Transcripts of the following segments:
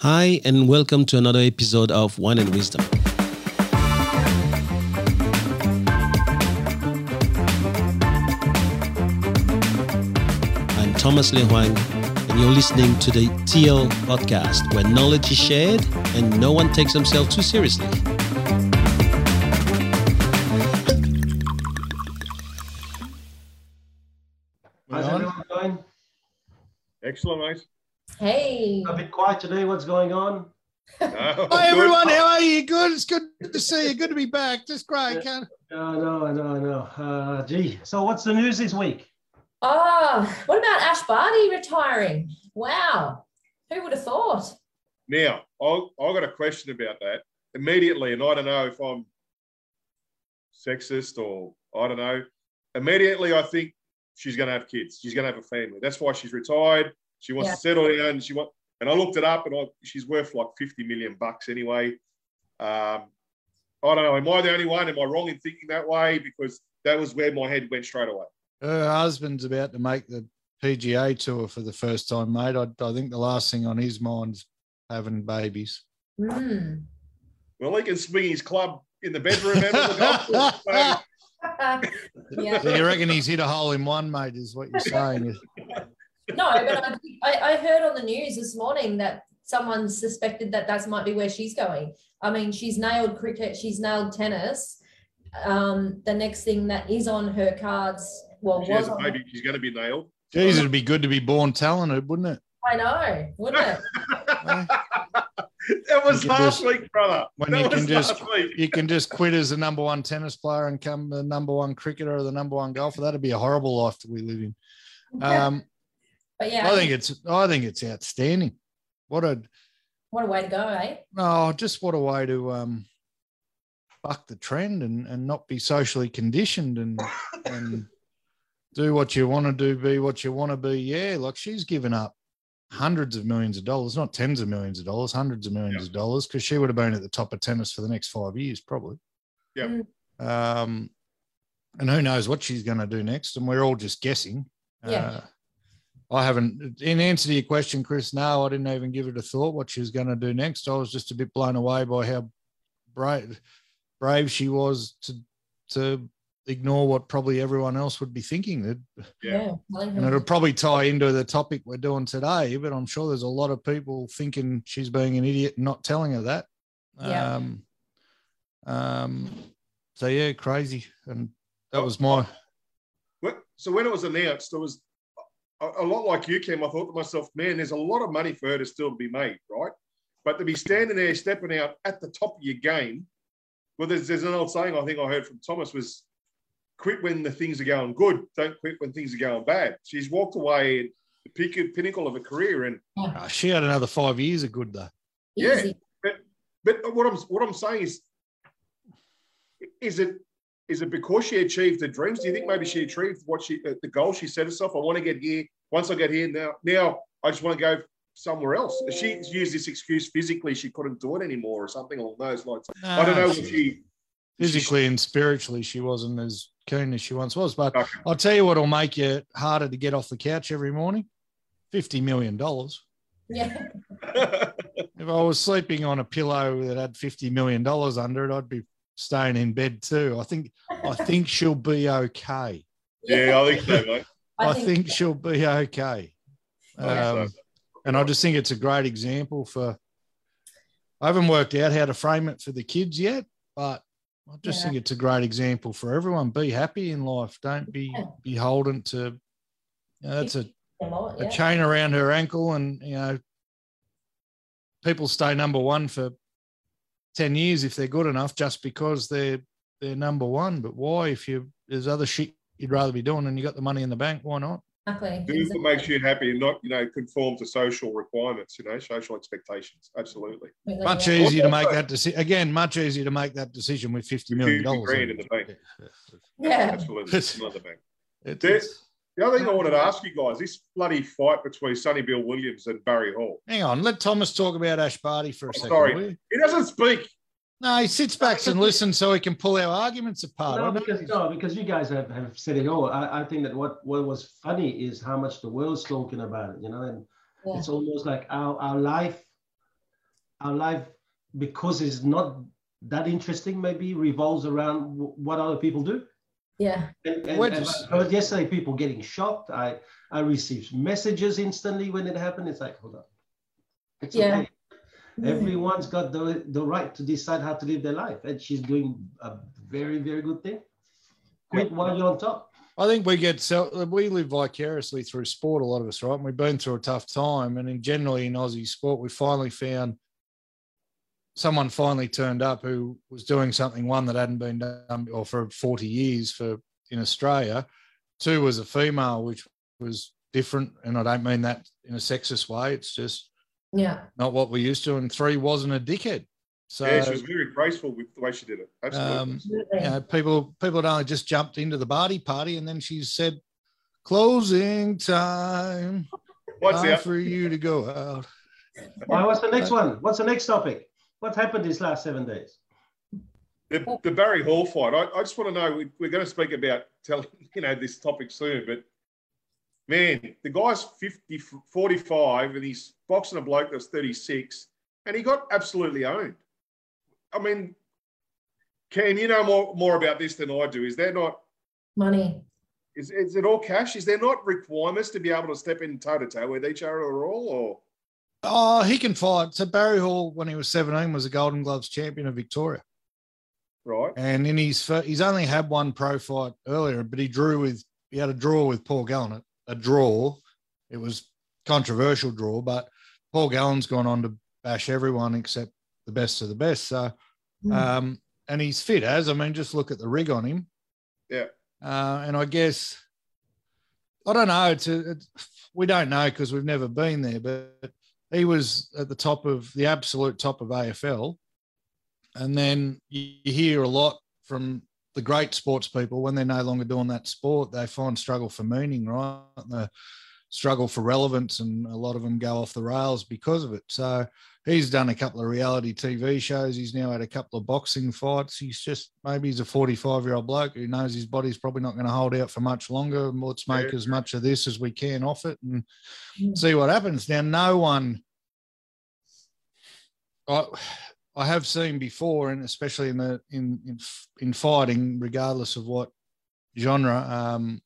Hi, and welcome to another episode of Wine and Wisdom. I'm Thomas Le Huang, and you're listening to the TL podcast, where knowledge is shared and no one takes themselves too seriously. How's everyone going? Excellent, mate. Hey. A bit quiet today. What's going on? No, Hi good. everyone, how are you? Good. It's good to see you. Good to be back. Just great. Can't... No, no, no, no. Uh, gee. So, what's the news this week? Oh, what about Ash Barty retiring? Wow. Who would have thought? Now, I I got a question about that immediately, and I don't know if I'm sexist or I don't know. Immediately, I think she's going to have kids. She's going to have a family. That's why she's retired. She wants Yeah. to settle down. and She want, and I looked it up, and I, she's worth like fifty million bucks anyway. Um, I don't know. Am I the only one? Am I wrong in thinking that way? Because that was where my head went straight away. Her husband's about to make the PGA tour for the first time, mate. I, I think the last thing on his mind's having babies. Hmm. Well, he can swing his club in the bedroom the golf course. Yeah. So you reckon he's hit a hole in one, mate? Is what you're saying? No, but I, I, I heard on the news this morning that someone suspected that that might be where she's going. I mean, she's nailed cricket, she's nailed tennis. Um, the next thing that is on her cards, well, she was has baby. She's going to be nailed. Jeez, it'd be good to be born talented, wouldn't it? I know, wouldn't it? that was last just- week, brother. when that you can just- week. You can just quit as the number one tennis player and come the number one cricketer or the number one golfer. That'd be a horrible life that we live in. Um, but yeah, I think it's I think it's outstanding. What a what a way to go, eh? No, just what a way to um, buck the trend and, and not be socially conditioned and and do what you want to do, be what you want to be. Yeah, like she's given up hundreds of millions of dollars, not tens of millions of dollars, hundreds of millions Yeah. of dollars, because she would have been at the top of tennis for the next five years, probably. Yeah. Mm. Um, and who knows what she's going to do next? And we're all just guessing. Yeah. Uh, I haven't, in answer to your question, Chris, no, I didn't even give it a thought what she was going to do next. I was just a bit blown away by how brave, brave she was to, to ignore what probably everyone else would be thinking. That, Yeah. and it'll probably tie into the topic we're doing today, but I'm sure there's a lot of people thinking she's being an idiot and not telling her that. Yeah. Um, um, so yeah, crazy. And that was my, What- So when it was announced, it was a, a lot like you, Kim. I thought to myself, man, there's a lot of money for her to still be made, right? But to be standing there, stepping out at the top of your game, well, there's, there's an old saying I think I heard from Thomas was, quit when the things are going good, don't quit when things are going bad. She's walked away at the peak, pinnacle of her career, and oh, she had another five years of good though. Yeah. Easy. But what I'm what I'm saying is, is it is it because she achieved the dreams? Do you think maybe she achieved what she uh, the goal she set herself? I want to get here. Once I get here now, now I just want to go somewhere else. She used this excuse physically she couldn't do it anymore or something along those lines. I don't know Nah, if she physically and spiritually, she wasn't as keen as she once was. But Okay. I'll tell you what'll make you harder to get off the couch every morning: fifty million dollars. Yeah. If I was sleeping on a pillow that had fifty million dollars under it, I'd be staying in bed too. I think I think she'll be okay. yeah, I think so, mate. I, think, she'll be okay. I so. Um, and I just think it's a great example for. I haven't worked out how to frame it for the kids yet, but I just Yeah. think it's a great example for everyone. Be happy in life. Don't be Yeah. beholden to. You know, that's a, a lot, a chain around her ankle, and you know, people stay number one for ten years if they're good enough, just because they're they're number one. But why, if you there's other shit you'd rather be doing, and you got the money in the bank, why not? Exactly. Do what makes you happy and not, you know, conform to social requirements, you know, social expectations. Absolutely. Much Yeah. easier to make that decision. Again, much easier to make that decision with fifty million dollars. in the bank. Yeah. Absolutely. It's not the bank. It's- There- it's- The other thing I wanted to ask you guys, this bloody fight between Sonny Bill Williams and Barry Hall. hang on, let Thomas talk about Ash Barty for a oh, second. sorry. He doesn't speak. No, he sits back and listens so he can pull our arguments apart. No, because no, because you guys have, have said it all. I, I think that what, what was funny is how much the world's talking about it, you know, and Yeah. it's almost like our, our life our life because it's not that interesting maybe revolves around w- what other people do Yeah. and, and, We're and I heard yesterday people getting shocked i i received messages instantly when it happened it's like hold on it's Yeah. okay everyone's got the, the right to decide how to live their life and she's doing a very very good thing quit while you're on top I think we get so we live vicariously through sport. A lot of us, right? And we've been through a tough time, and in generally in Aussie sport, we finally found someone finally turned up who was doing something one that hadn't been done or for 40 years for in Australia. Two was a female, which was different, and I don't mean that in a sexist way. It's just Yeah. not what we're used to. And three wasn't a dickhead. So yeah, she was very graceful with the way she did it. Absolutely. um, you know, people people had only just jumped into the party party, and then she said, "Closing time, What's time for you to go out." All right, what's the next one what's the next topic what happened these last seven days The, the Barry Hall fight. I, I just want to know. We, we're going to speak about tell you know this topic soon, but man, the guy's 50, 45 and he's boxing a bloke that's 36, and he got absolutely owned. I mean, Ken, you know more more about this than I do. Is there not? Money. Is, is it all cash? Is there not requirements to be able to step in toe to toe with each other at all? Or Oh, he can fight. So Barry Hall, when he was seventeen, was a Golden Gloves champion of Victoria, right? and in his fir- he's only had one pro fight earlier, but he drew with he had a draw with Paul Gallen. A, a draw. It was controversial draw, but Paul Gallen's gone on to bash everyone except the best of the best. So Mm. Um, and he's fit as I mean, just look at the rig on him. Yeah. Uh, and I guess I don't know. It's, a, it's we don't know because we've never been there, but he was at the top of the absolute top of AFL. And then you hear a lot from the great sports people when they're no longer doing that sport, they find struggle for meaning, right? The struggle for relevance, and a lot of them go off the rails because of it. So he's done a couple of reality TV shows. He's now had a couple of boxing fights. He's just maybe he's a 45 year old bloke who knows his body's probably not going to hold out for much longer. Let's make as much of this as we can off it and Mm. see what happens. Now, no one. I, I have seen before, and especially in the in in, in fighting, regardless of what genre, um,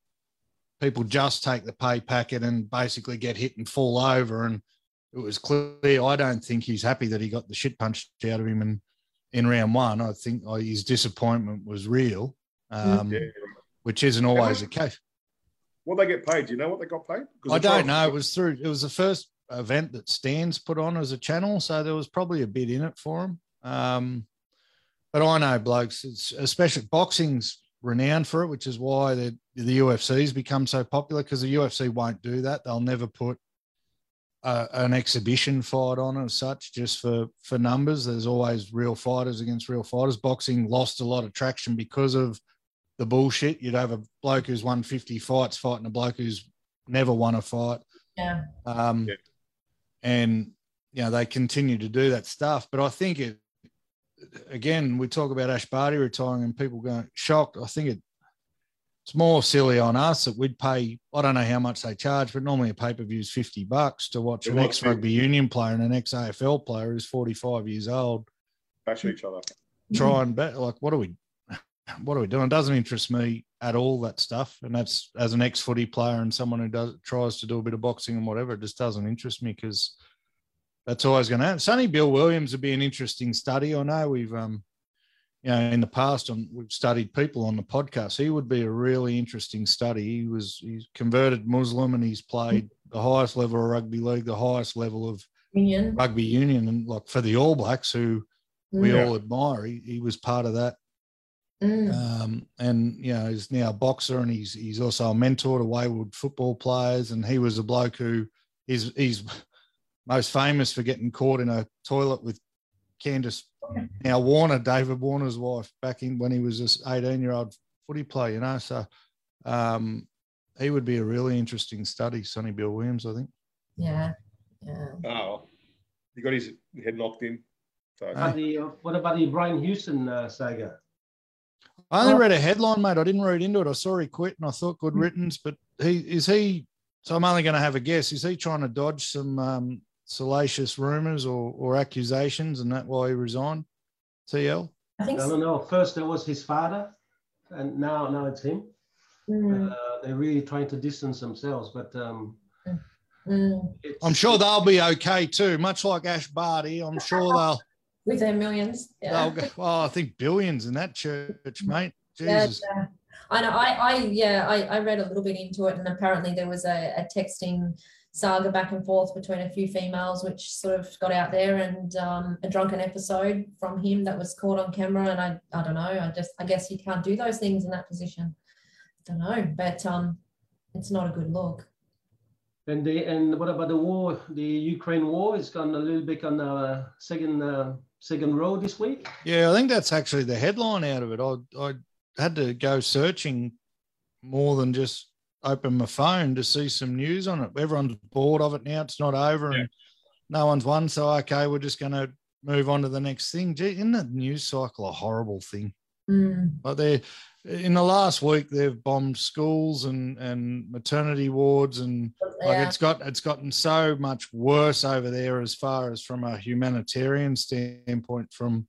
people just take the pay packet and basically get hit and fall over. And it was clear. I don't think he's happy that he got the shit punched out of him in in round one. I think uh, his disappointment was real, um, Yeah. which isn't always the case. What they get paid? Do you know what they got paid? 'Cause I don't know. It was through. It was the first event that Stans put on as a channel, so there was probably a bit in it for him. Um, but I know blokes, it's, especially boxing's renowned for it, which is why the the UFC's become so popular because the UFC won't do that. They'll never put a, an exhibition fight on as such, just for for numbers. There's always real fighters against real fighters. Boxing lost a lot of traction because of the bullshit. You'd have a bloke who's won 50 fights fighting a bloke who's never won a fight. Yeah. Um, Yeah. And, you know, they continue to do that stuff. But I think it, again, we talk about Ash Barty retiring and people going shocked. I think it, it's more silly on us that we'd pay, I don't know how much they charge, but normally a pay per view is 50 bucks to watch Yeah, an ex rugby union player and an ex AFL player who's 45 years old bash each other. try and bet. Like, what are we, what are we doing? It doesn't interest me at all, that stuff. And that's as an ex footy player and someone who does tries to do a bit of boxing and whatever, it just doesn't interest me because that's always going to happen. Sonny Bill Williams would be an interesting study. I know we've, um, you know, in the past, um, we've studied people on the podcast. He would be a really interesting study. He was he's converted Muslim and he's played the highest level of rugby league, the highest level of Union. rugby union, and like for the All Blacks, who we Mm. all admire, he, he was part of that Mm. um, and you know he's now a boxer and he's he's also a mentor to wayward football players and he was a bloke who is he's most famous for getting caught in a toilet with Candice now Warner David Warner's wife back in when he was this 18 year old footy player you know so um, he would be a really interesting study Sonny Bill Williams I think Yeah. Yeah. Oh, he got his head knocked in. So Uh, the, uh, what about the Brian Houston uh, saga? I only Oh. read a headline, mate. I didn't read into it. I saw he quit, and I thought good Hmm. riddance. But he is he. So I'm only going to have a guess. Is he trying to dodge some um, salacious rumors or, or accusations, and that why he resigned? TL. I think I so. don't know. First there was his father, and now now it's him. Mm, Uh, they're really trying to distance themselves, but um, mm. I'm sure they'll be okay too, much like Ash Barty. I'm sure they'll with their millions. Yeah. they'll go, well, I think billions in that church, mate. Yeah, Jesus. yeah. I know. I, I yeah, I, I read a little bit into it, and apparently there was a, a texting saga back and forth between a few females, which sort of got out there, and um, a drunken episode from him that was caught on camera. And I, I don't know. I just, I guess you can't do those things in that position. I don't know, but um, it's not a good look. And the and what about the war? The Ukraine war is gone a little bit on the second uh, second row this week. Yeah, I think that's actually the headline out of it. I I had to go searching more than just open my phone to see some news on it. Everyone's bored of it now. It's not over and no one's won. So okay, we're just going to move on to the next thing. Gee, isn't the news cycle a horrible thing? Mm, Like they in the last week they've bombed schools and and maternity wards and like it's got it's gotten so much worse over there as far as from a humanitarian standpoint from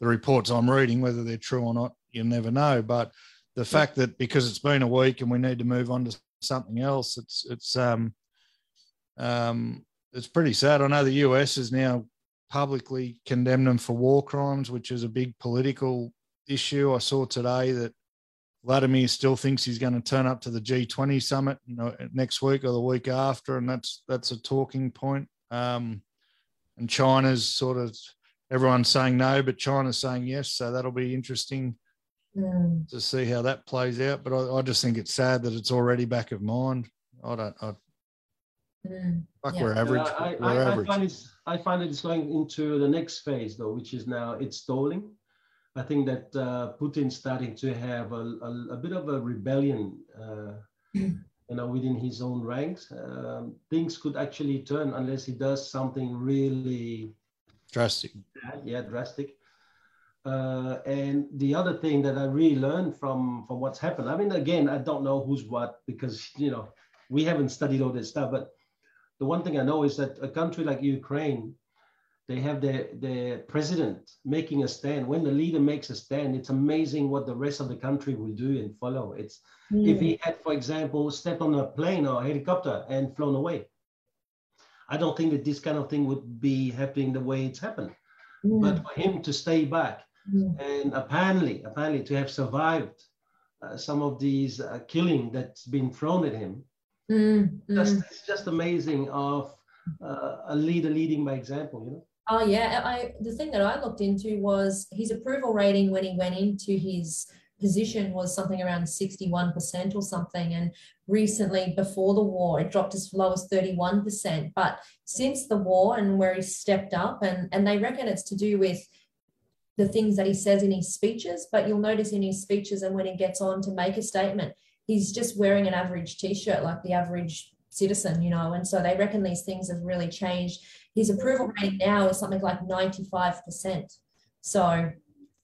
the reports I'm reading, whether they're true or not, you never know. But the fact that because it's been a week and we need to move on to something else, it's it's um um it's pretty sad. I know the US has now publicly condemned them for war crimes, which is a big political issue. I saw today that Vladimir still thinks he's going to turn up to the G20 summit next week or the week after, and that's that's a talking point. Um, and China's sort of everyone's saying no, but China's saying yes, so that'll be interesting Mm, to see how that plays out. But I, I just think it's sad that it's already back of mind. I don't. I, mm, fuck, Yeah. we're average. I, we're I, I average. find it's I find it's going into the next phase though, which is now it's stalling. I think that uh, Putin's starting to have a, a, a bit of a rebellion, uh, Mm. you know, within his own ranks. Um, things could actually turn unless he does something really Drastic. bad, yeah, drastic. Uh, and the other thing that I really learned from from what's happened, I mean, again, I don't know who's what because you know we haven't studied all this stuff. But the one thing I know is that a country like Ukraine, they have their their president making a stand. When the leader makes a stand, it's amazing what the rest of the country will do and follow. It's if mm, he had, for example, stepped on a plane or a helicopter and flown away. I don't think that this kind of thing would be happening the way it's happened mm, but for him to stay back mm, and apparently apparently to have survived uh, some of these uh, killing that's been thrown at him. Mm, mm. just it's just amazing of uh, a leader leading by example you know? Oh yeah, I the thing that I looked into was his approval rating when he went into his position was something around 61% or something. And recently before the war it dropped as low as 31% but since the war and where he stepped up and and they reckon it's to do with the things that he says in his speeches but you'll notice in his speeches and when he gets on to make a statement he's just wearing an average t-shirt like the average citizen you know and so they reckon these things have really changed his approval rating now is something like 95%. So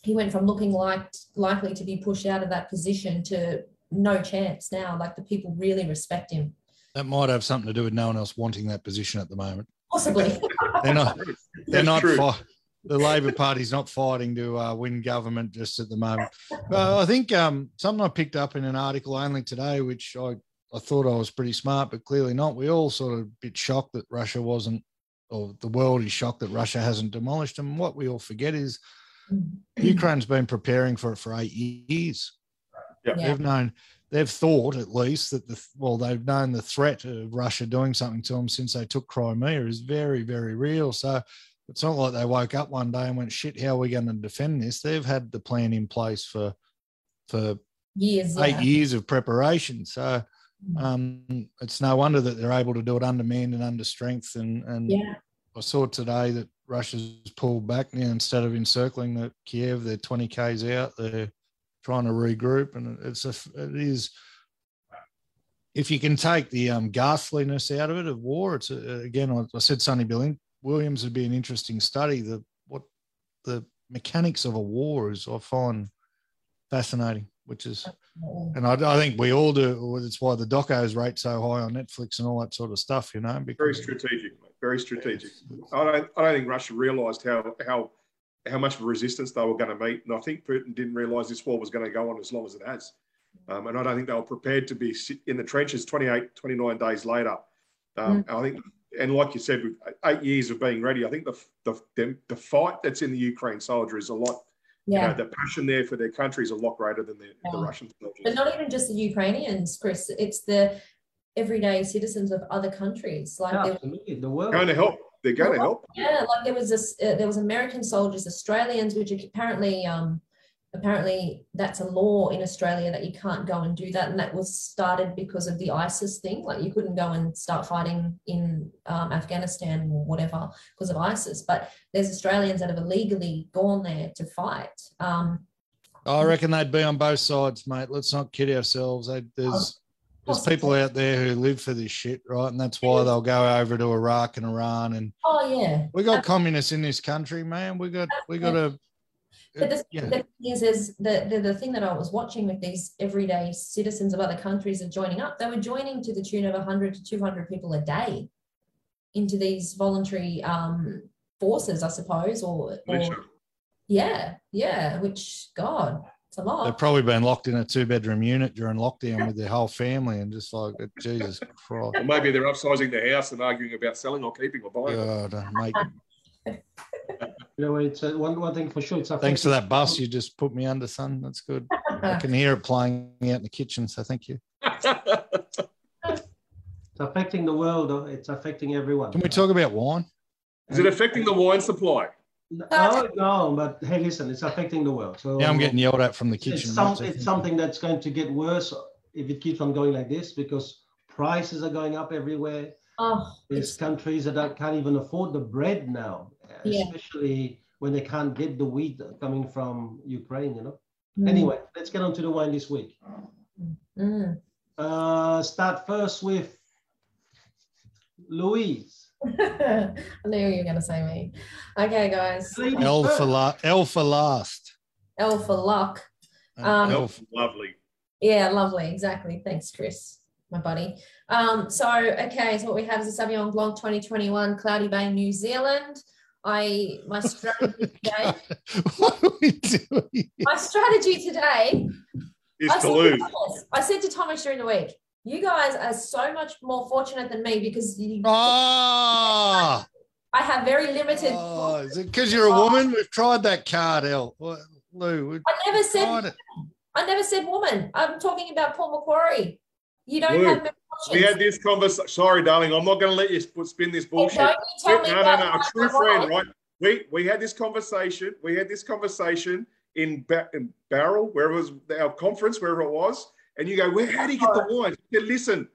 he went from looking like likely to be pushed out of that position to no chance now. Like the people really respect him. That might have something to do with no one else wanting that position at the moment. Possibly. They're not. They're That's not. true. Fi- the Labor Party's not fighting to uh, win government just at the moment. But I think um, something I picked up in an article only today, which I, I thought I was pretty smart, but clearly not. We all sort of a bit shocked that Russia wasn't, or the world is shocked that Russia hasn't demolished them. What we all forget is Ukraine's been preparing for it for eight years. Yeah. Yeah. They've known, they've thought at least that the well, they've known the threat of Russia doing something to them since they took Crimea is very, very real. So it's not like they woke up one day and went, "Shit, how are we going to defend this?" They've had the plan in place for for Years. eight Yeah. years of preparation. So um, it's no wonder that they're able to do it under man and under strength. And and Yeah. I saw today that Russia's pulled back now instead of encircling the Kiev. They're 20 k's out. They're trying to regroup, and it's a it is. If you can take the um, ghastliness out of it of war, it's a, again. I, I said Sonny Bill Williams would be an interesting study. The what the mechanics of a war is, I find fascinating. Which is, and I, I think we all do. It's why the docos rate so high on Netflix and all that sort of stuff, you know. Very Because strategic, mate. Very very strategic. I don't, I don't think Russia realised how how how much of a resistance they were going to meet, and I think Putin didn't realise this war was going to go on as long as it has. Um, and I don't think they were prepared to be in the trenches 28, 29 days later. Um, I think, and like you said, with eight years of being ready, I think the the the, the fight that's in the Ukraine soldier is a lot. Yeah. You know, the passion there for their country is a lot greater than the, the Russian soldiers. But not even just the Ukrainians, Chris. It's the everyday citizens of other countries. Like Yeah, absolutely. The world. going to help. They're going to help. yeah, like there was this. Uh, there was American soldiers, Australians, which apparently, um, apparently that's a law in Australia that you can't go and do that, and that was started because of the ISIS thing. Like you couldn't go and start fighting in um, Afghanistan or whatever because of ISIS. But there's Australians that have illegally gone there to fight. Um, I reckon they'd be on both sides, mate. Let's not kid ourselves. They, there's there's possibly. people out there who live for this shit, right? And that's why they'll go over to Iraq and Iran. And Oh yeah. we got communists in this country, man. We got we got to. But the, Yeah. the thing is, is the, the the thing that I was watching with these everyday citizens of other countries are joining up. They were joining to the tune of 100 to 200 people a day into these voluntary um, forces, I suppose, or, or yeah, yeah. Which God, it's a lot. They've probably been locked in a two bedroom unit during lockdown with their whole family and just like, Jesus Christ. Or maybe they're upsizing their house and arguing about selling or keeping or buying. God, mate. You know, it's uh, one one thing for sure. It's Thanks for affecting- that bus you just put me under, son. That's good. I can hear it playing out in the kitchen, so thank you. It's affecting the world. It's affecting everyone. Can we talk about wine? Is it affecting the wine supply? No, no, but hey, listen, it's affecting the world. So Now I'm getting yelled at from the it's, kitchen. some, it's something that's going to get worse if it keeps on going like this because prices are going up everywhere. Oh, There's it's, countries that can't even afford the bread now, Yeah. especially when they can't get the wheat coming from Ukraine. You know. mm, Anyway, let's get on to the wine this week. mm. Uh, start first with Louise. I knew you were going to say me. Okay, guys. you. Ladies L for, la- L for last. L for luck. Uh, Um, L for- Lovely. Yeah, lovely. Exactly. Thanks, Chris, my buddy. Um, so, okay, so what we have is a Sauvignon Blanc 2021 Cloudy Bay, New Zealand. I my strategy today. what are we doing? My strategy today. Is I to said, to lose. Thomas, I said to Thomas during the week, you guys are so much more fortunate than me because you, Ah, I have very limited. oh, is it because you're a woman? We've tried that card, L. What, Lou, I never said. I never said woman. I'm talking about Port Macquarie. You don't Lou, have many We had this conversation. Sorry, darling. I'm not going to let you sp- spin this bullshit. you me no, no, no. A true friend, right? We we had this conversation. We had this conversation in, ba- in Bowral, where it was our conference, wherever it was. And you go, where? How do you get the wine? Said, Listen,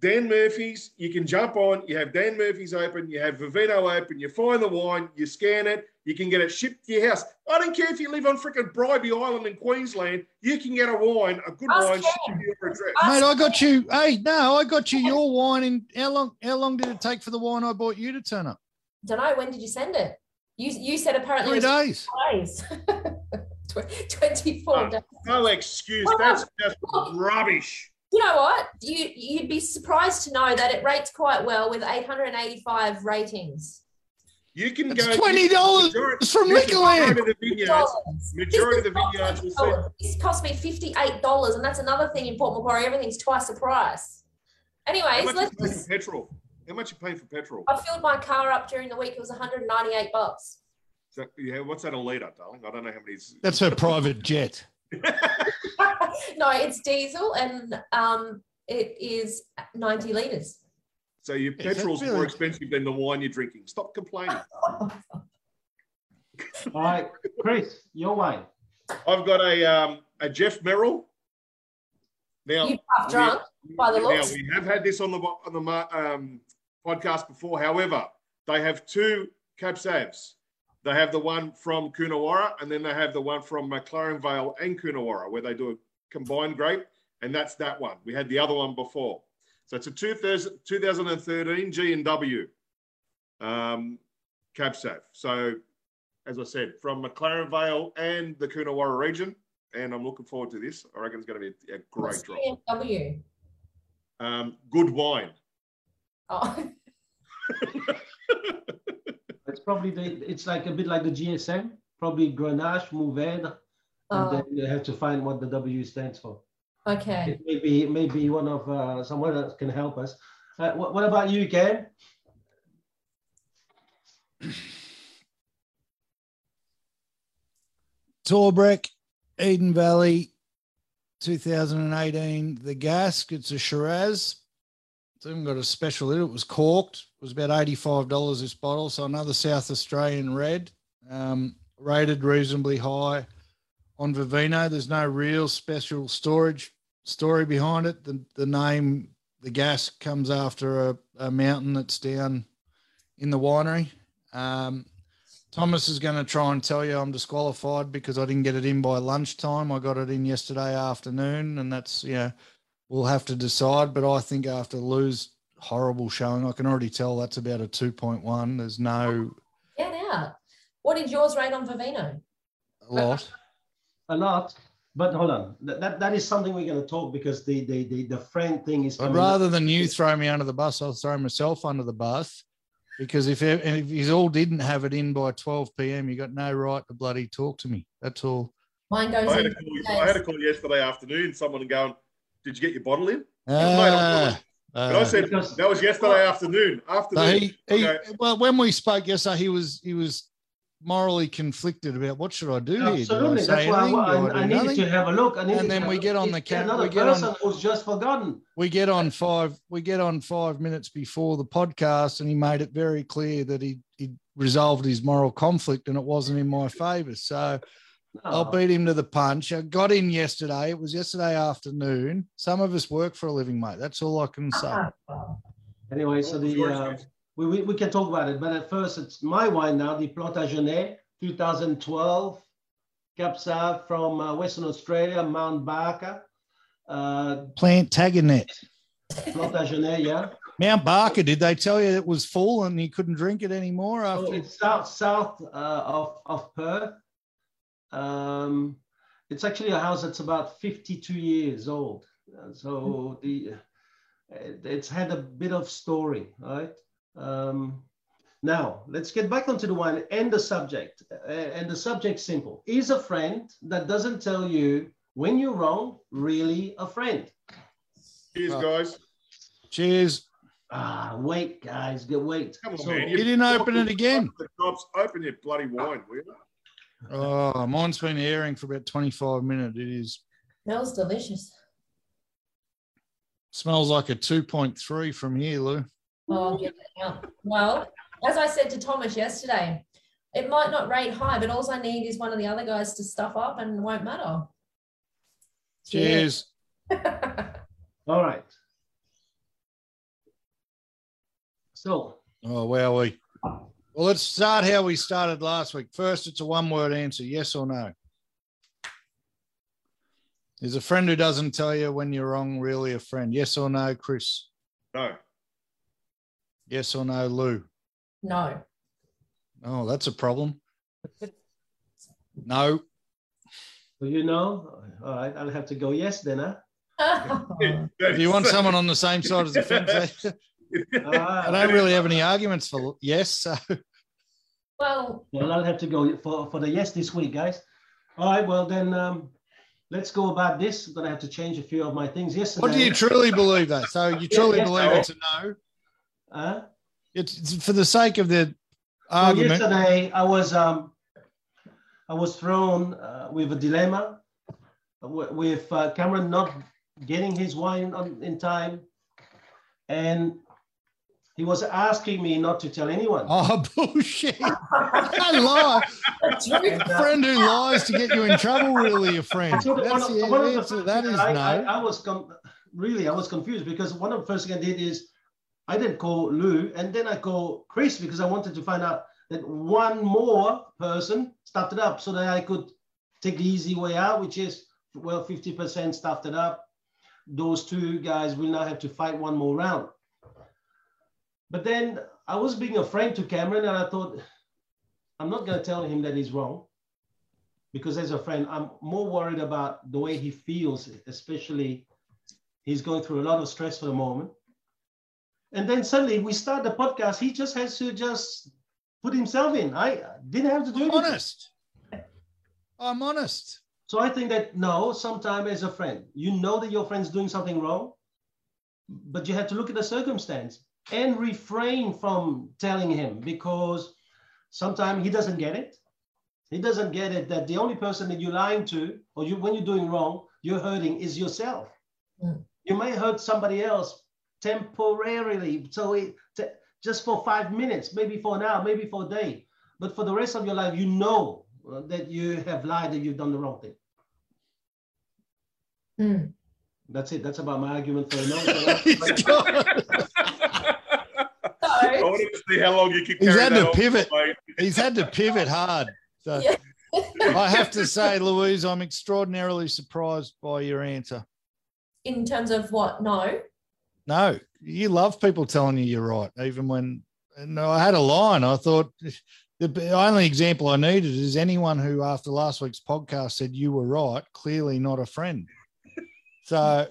Dan Murphy's. You can jump on. You have Dan Murphy's open. You have Vivino open. You find the wine. You scan it. You can get it shipped to your house. I don't care if you live on freaking Bribie Island in Queensland. You can get a wine, a good Ask wine, Ken. shipped to your address. Mate, I got you. Hey, no, I got you your wine. In how long? How long did it take for the wine I bought you to turn up? Don't know. When did you send it? You you said apparently Three days. days. 24 Oh. days. No excuse. That's just rubbish. You know what? You you'd be surprised to know that it rates quite well with 885 ratings. You can It's go. twenty dollars Majority- from listen, Liquorland. Majority of the vineyards, majority of the This vineyards will say, This cost me $58, and that's another thing in Port Macquarie. Everything's twice the price. how Anyways, much let's pay just, for petrol? How much you pay for petrol? I filled my car up during the week. It was 198 bucks. So, yeah, what's that a litre, darling? I don't know how many. That's her private jet. no, it's diesel, and um, it is 90 liters. So your Is petrol's really- more expensive than the wine you're drinking. Stop complaining. All right, Chris, your way. I've got a um, a Geoff Merrill. Now, You half drunk by the now looks. we have had this on the on the um, podcast before. However, they have two Cab Savs. They have the one from Coonawarra, and then they have the one from McLaren Vale and Coonawarra, where they do a combined grape, and that's that one. We had the other one before. So it's a 2013 G and W um, Cab Sav. So, as I said, from McLaren Vale and the Coonawarra region, and I'm looking forward to this. I reckon it's going to be a great What's drop. BMW? Um, good wine. Oh. probably the, it's like a bit like the GSM, probably Grenache, Mourvèdre, and Oh, then you have to find what the W stands for. Okay. It may be, maybe one of uh, someone else can help us. Uh, what, what about you, Cam? Torbreck, Eden Valley, 2018. The Gask, it's a Shiraz. It's even got a special in it. It was corked. It was about $85 this bottle. So another South Australian red, um, rated reasonably high on Vivino. There's no real special storage story behind it. The, the name, the Gask comes after a, a mountain that's down in the winery. Um, Thomas is going to try and tell you I'm disqualified because I didn't get it in by lunchtime. I got it in yesterday afternoon, and that's you know we'll have to decide. But I think after Lou's horrible showing, I can already tell that's about a two point one. There's no Get out. What did yours rate on Vivino? a lot. A lot, but hold on. That, that, that is something we're going to talk because the, the, the, the friend thing is But coming up. rather than you throw me under the bus, I'll throw myself under the bus. Because if if you all didn't have it in by 12 p.m., you got no right to bloody talk to me. That's all. Mine goes I had, a call, I had a call yesterday afternoon, someone going, Did you get your bottle in? Ah, And I uh, said, Because- That was yesterday afternoon. So Afternoon. he, he Okay. well, when we spoke yesterday, he was he was morally conflicted about what should I do here? Do I Absolutely. say That's why I, anything? Do I, I I needed nothing? to have a look. I And then we get on the there cam- Another we get on- person who's just forgotten. We get on five. We get on five minutes before the podcast, and he made it very clear that he he resolved his moral conflict, and it wasn't in my favour. So I'll beat him to the punch. I got in yesterday. It was yesterday afternoon. Some of us work for a living, mate. That's all I can say. Anyway, so the uh, guys. We, we, we can talk about it, but at first it's my wine now, the Plantagenet 2012 Cab Sauv from uh, Western Australia, Mount Barker. Uh, Plant Taganet. Plantagenet, yeah. Mount Barker, did they tell you it was full and you couldn't drink it anymore So it's south south uh, of of Perth. Um, it's actually a house that's about 52 years old. Uh, So the it's had a bit of story, right? Um, now let's get back onto the wine and the subject. Uh, and the subject simple: is a friend that doesn't tell you when you're wrong really a friend? Cheers, guys. Cheers. Ah, wait, guys, get wait. Come on, So- man. You didn't open it again. The tops, open your bloody wine, will you? Oh, mine's been airing for about 25 minutes. It is Smells delicious. smells like a 2.3 from here, Lou. Oh, I'll get that out. Well, as I said to Thomas yesterday, it might not rate high, but all I need is one of the other guys to stuff up and it won't matter. Cheers. All right. So Oh, wow. We. Well, let's start how we started last week. First, it's a one word answer yes or no. Is a friend who doesn't tell you when you're wrong really a friend? Yes or no, Chris? No. Yes or no, Lou? No. Oh, that's a problem. No. So you know, all right, I'll have to go yes then, huh? If you want someone on the same side as the fence, I Ah, don't really have any arguments for yes. So well, well, I'll have to go for, for the yes this week, guys. All right, well then, um, let's go about this. I'm gonna have to change a few of my things yesterday. what do you truly believe though? So you truly yes, believe no. it's a no? Huh? It's, it's for the sake of the argument. yesterday I was um, I was thrown uh, with a dilemma with uh, Cameron not getting his wine on, in time, and he was asking me not to tell anyone. Oh bullshit! Don't lie. And, A uh, friend who lies to get you in trouble, really a friend. So That's one the one of the That is I, no. I, I was com- really I was confused because one of the first thing I did is I didn't call Lou and then I called Chris because I wanted to find out that one more person started up so that I could take the easy way out, which is well 50% stuffed it up. Those two guys will now have to fight one more round. But then I was being a friend to Cameron and I thought I'm not going to tell him that he's wrong because as a friend, I'm more worried about the way he feels, especially he's going through a lot of stress for the moment. And then suddenly we start the podcast. He just has to just put himself in. I didn't have to do it. I'm anything. honest. I'm honest. So I think that no, sometime as a friend, you know that your friend's doing something wrong, but you have to look at the circumstance and refrain from telling him because sometimes he doesn't get it. He doesn't get it that the only person that you're lying to, or you when you're doing wrong, you're hurting is yourself. Mm. You may hurt somebody else temporarily, so it t- just for five minutes, maybe for an hour, maybe for a day, but for the rest of your life, you know uh, that you have lied, that you've done the wrong thing. Mm. That's it. That's about my argument for a He's no. I So, wanted to see how long you could He's had to pivot. mate. He's had to pivot hard. So Yeah. I have to say, Louise, I'm extraordinarily surprised by your answer. in terms of what? No. No, you love people telling you you're right, even when. No, I had a line. I thought the only example I needed is anyone who, after last week's podcast, said you were right. Clearly, not a friend. So,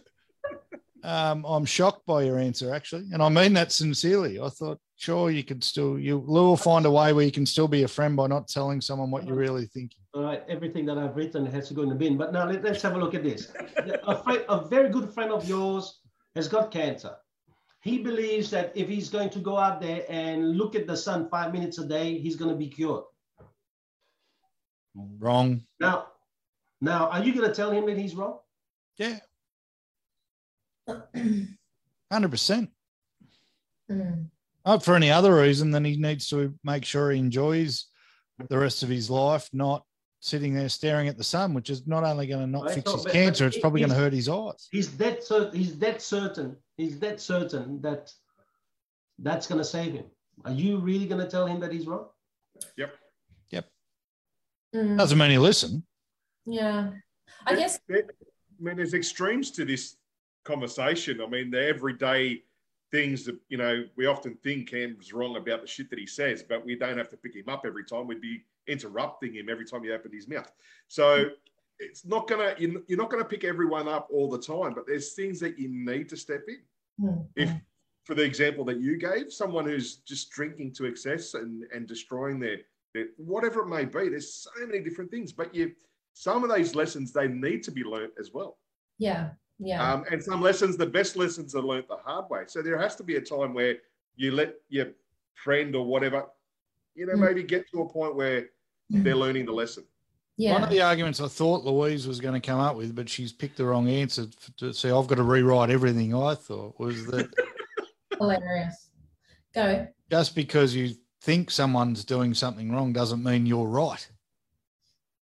um, I'm shocked by your answer, actually, and I mean that sincerely. I thought, sure, you could still, you Lou will find a way where you can still be a friend by not telling someone what you're really thinking. All right, everything that I've written has to go in the bin. But now let, us have a look at this. A, friend, a very good friend of yours has got cancer. He believes that if he's going to go out there and look at the sun five minutes a day, he's going to be cured. Wrong. Now, now, are you going to tell him that he's wrong? Yeah, hundred percent. Not for any other reason than he needs to make sure he enjoys the rest of his life, not sitting there staring at the sun, which is not only going to not Right, fix no, his but- cancer, but it's probably going to hurt his eyes. He's that certain. He's that certain. He's that certain that that's going to save him. Are you really going to tell him that he's wrong? Yep. Yep. Mm. Doesn't mean he listen. Yeah. I guess There- I mean, there's extremes to this conversation. I mean, the everyday things that, you know, we often think Cam's wrong about the shit that he says, but we don't have to pick him up every time. We'd be interrupting him every time he opened his mouth. So it's not going to, you're not going to pick everyone up all the time, but there's things that you need to step in. Mm. If, for the example that you gave, someone who's just drinking to excess and, and destroying their, their, whatever it may be, there's so many different things, but you, some of those lessons, they need to be learnt as well. Yeah. Yeah. Um, and some lessons, the best lessons are learnt the hard way. So there has to be a time where you let your friend or whatever, you know, Mm. maybe get to a point where they're learning the lesson. yeah. One of the arguments I thought Louise was going to come up with, but she's picked the wrong answer to say, I've got to rewrite everything I thought was that Hilarious. Go. just because you think someone's doing something wrong doesn't mean you're right.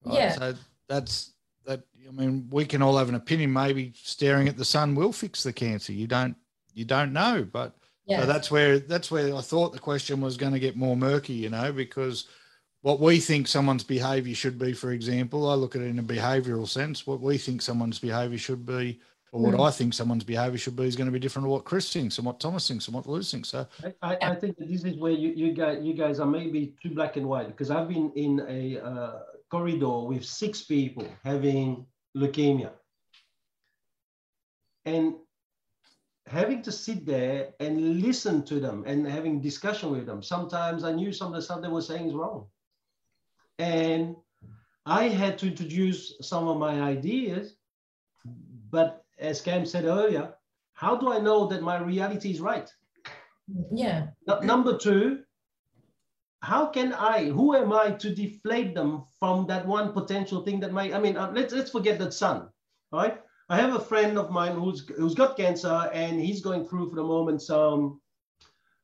Right? Yeah. So that's that. I mean, we can all have an opinion. Maybe staring at the sun will fix the cancer. You don't. You don't know, but Yeah. so that's where that's where I thought the question was going to get more murky. You know, because what we think someone's behaviour should be, for example, I look at it in a behavioural sense. What we think someone's behaviour should be, or what Mm. I think someone's behaviour should be, is going to be different to what Chris thinks and what Thomas thinks and what Lou thinks. So I, I, I think that this is where you, you guys you guys are maybe too black and white because I've been in a uh, corridor with six people having leukemia, and having to sit there and listen to them and having discussion with them. Sometimes I knew some of the stuff they were saying is wrong, and I had to introduce some of my ideas. But as Cam said earlier, how do I know that my reality is right? Yeah. Nu- Number two, how can I, who am I to deflate them from that one potential thing that might, I mean, uh, let's, let's forget that sun, all right? I have a friend of mine who's, who's got cancer and he's going through for the moment some,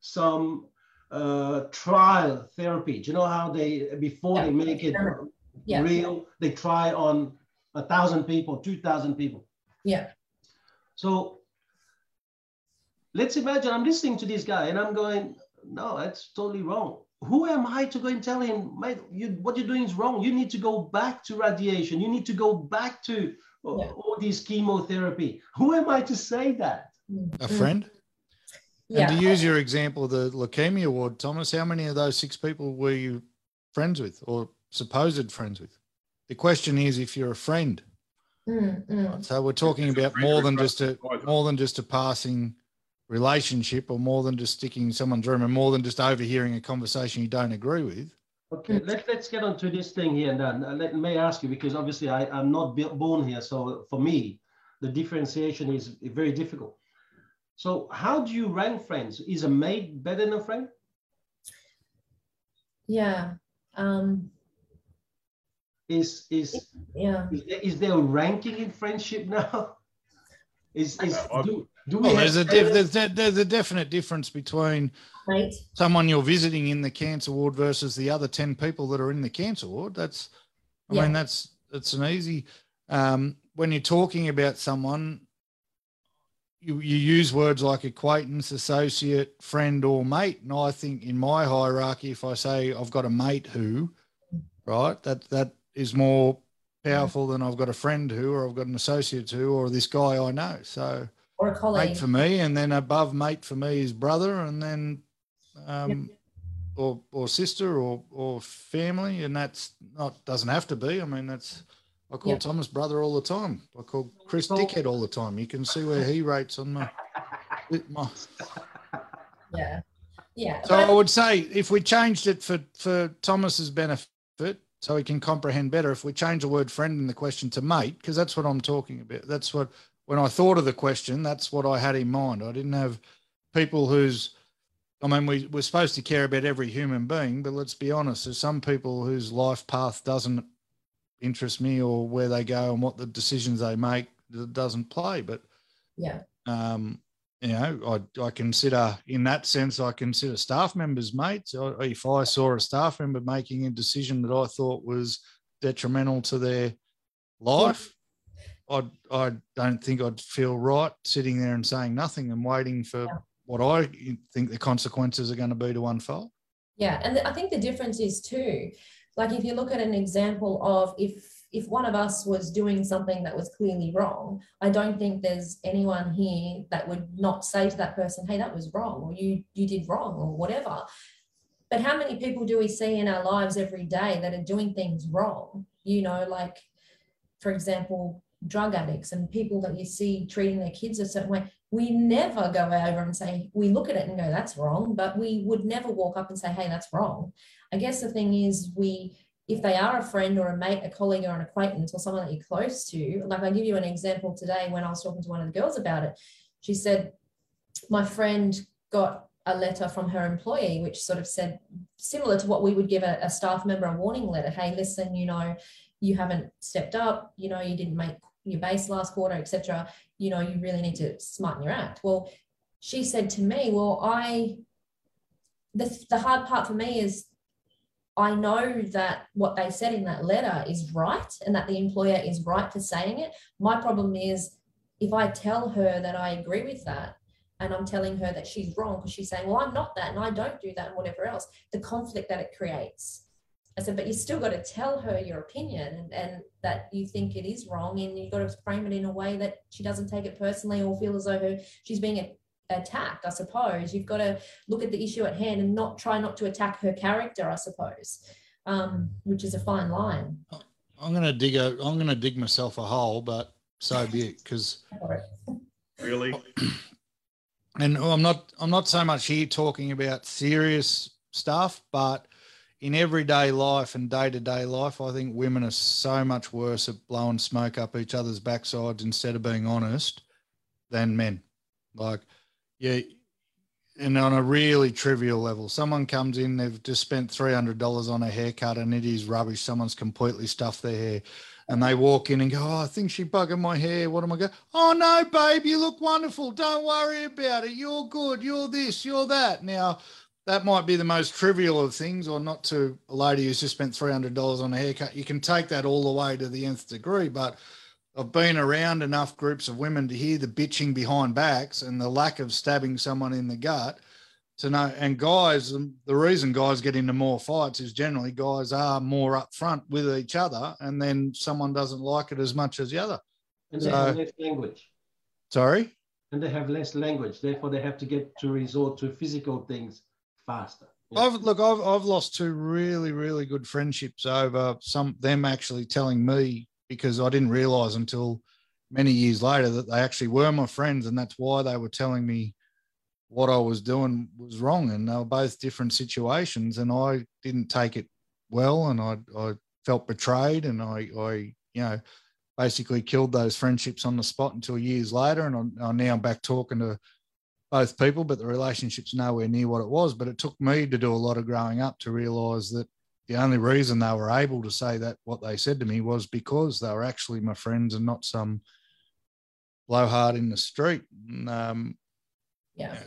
some uh, trial therapy. Do you know how they, before they make it Yeah. real, they try on a thousand people, 2,000 people. Yeah. So let's imagine I'm listening to this guy and I'm going, no, that's totally wrong. Who am I to go and tell him, mate, you, what you're doing is wrong. You need to go back to radiation. You need to go back to uh, Yeah. all this chemotherapy. Who am I to say that? a Mm. friend. Yeah. And to use your example the leukemia ward, Thomas, how many of those six people were you friends with or supposed friends with? The question is if you're a friend. Mm, mm. So we're talking about more than just a more than just a passing relationship or more than just sticking in someone's room and more than just overhearing a conversation you don't agree with. Okay, let, let's get on to this thing here and then. Uh, let me ask you, because obviously I, I'm not built, born here. So for me, the differentiation is very difficult. So how do you rank friends? Is a mate better than a friend? Yeah. Um, Is is yeah. is there, is there a ranking in friendship now? Is is I've- do, do we Well, there's a better- diff- there's, a- there's a definite difference between Mate. someone you're visiting in the cancer ward versus the other 10 people that are in the cancer ward. That's, I Yeah. mean, that's, that's an easy, um, when you're talking about someone, you, you use words like acquaintance, associate, friend, or mate. And I think in my hierarchy, if I say I've got a mate who, right, that, that is more powerful than I've got a friend who, or I've got an associate who, or this guy I know. So, Or a colleague. mate for me, and then above mate for me is brother, and then um, or or sister or or family, and that's not doesn't have to be. I mean, that's I call Yep. Thomas brother all the time. I call Chris So- dickhead all the time. You can see where he rates on my. my yeah. Yeah. so I would say if we changed it for for Thomas's benefit, so he can comprehend better, if we change the word friend in the question to mate, because that's what I'm talking about. That's what when I thought of the question, that's what I had in mind. I didn't have people whose I mean, we, we're supposed to care about every human being, but let's be honest, there's some people whose life path doesn't interest me or where they go and what the decisions they make that doesn't play. But yeah. um, you know, I, I consider in that sense, I consider staff members mates. If I saw a staff member making a decision that I thought was detrimental to their life, I I don't think I'd feel right sitting there and saying nothing and waiting for Yeah. what I think the consequences are going to be to unfold. Yeah, and I think the difference is too, like if you look at an example of if if one of us was doing something that was clearly wrong, I don't think there's anyone here that would not say to that person, "Hey, that was wrong," or "You you did wrong," or whatever. But how many people do we see in our lives every day that are doing things wrong? You know, like for example, drug addicts and people that you see treating their kids a certain way we never go over and say we look at it and go that's wrong but we would never walk up and say hey that's wrong. I guess the thing is we if they are a friend or a mate a colleague or an acquaintance or someone that you're close to like i give you an example today when i was talking to one of the girls about it. She said my friend got a letter from her employee which sort of said similar to what we would give a, a staff member a warning letter hey listen you know you haven't stepped up you know you didn't make your base last quarter etc you know you really need to smarten your act. Well she said to me well i the, the hard part for me is i know that what they said in that letter is right and that the employer is right for saying it. My problem is if i tell her that i agree with that and i'm telling her that she's wrong because she's saying well i'm not that and i don't do that and whatever else the conflict that it creates I said, but you still got to tell her your opinion and, and that you think it is wrong, and you've got to frame it in a way that she doesn't take it personally or feel as though her, she's being a, attacked. I suppose you've got to look at the issue at hand and not try not to attack her character. I suppose, um, which is a fine line. I'm gonna dig a I'm gonna dig myself a hole, but so be it. Because Really? and I'm not I'm not so much here talking about serious stuff, but in everyday life and day to day life, I think women are so much worse at blowing smoke up each other's backsides instead of being honest than men. Like, yeah, and on a really trivial level, someone comes in, they've just spent three hundred dollars on a haircut, and it is rubbish. Someone's completely stuffed their hair, and they walk in and go, "Oh, I think she bugging my hair. What am I going? Oh no, babe, you look wonderful. Don't worry about it. You're good. You're this. You're that." Now, that might be the most trivial of things, or not to a lady who's just spent three hundred dollars on a haircut. You can take that all the way to the nth degree, but I've been around enough groups of women to hear the bitching behind backs and the lack of stabbing someone in the gut to know. And guys, um, the reason guys get into more fights is generally guys are more upfront with each other, and then someone doesn't like it as much as the other. And they So- have less language. Sorry. And they have less language. Therefore, they have to get to resort to physical things faster. I've look, I've I've lost two really really good friendships over some them actually telling me because I didn't realize until many years later that they actually were my friends and that's why they were telling me what I was doing was wrong, and they were both different situations, and I didn't take it well, and I I felt betrayed, and I I you know basically killed those friendships on the spot until years later, and I'm, I'm now back talking to both people, but the relationship's nowhere near what it was. But it took me to do a lot of growing up to realise that the only reason they were able to say that what they said to me was because they were actually my friends and not some blowhard in the street. And, um, Yeah.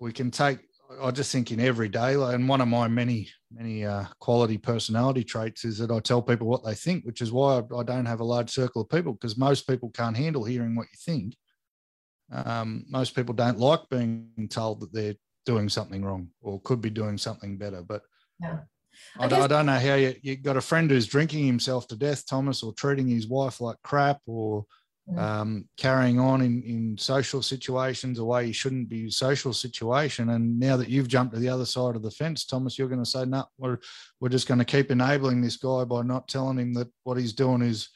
we can take i just think in every day and one of my many many uh, quality personality traits is that i tell people what they think which is why I don't have a large circle of people because most people can't handle hearing what you think um, most people don't like being told that they're doing something wrong or could be doing something better but Yeah. I, I don't- I don't know how you, you got a friend who's drinking himself to death thomas or treating his wife like crap or Mm. um, carrying on in, in social situations a way you shouldn't be social situation. And now that you've jumped to the other side of the fence, Thomas, you're going to say, no, we're, we're just going to keep enabling this guy by not telling him that what he's doing is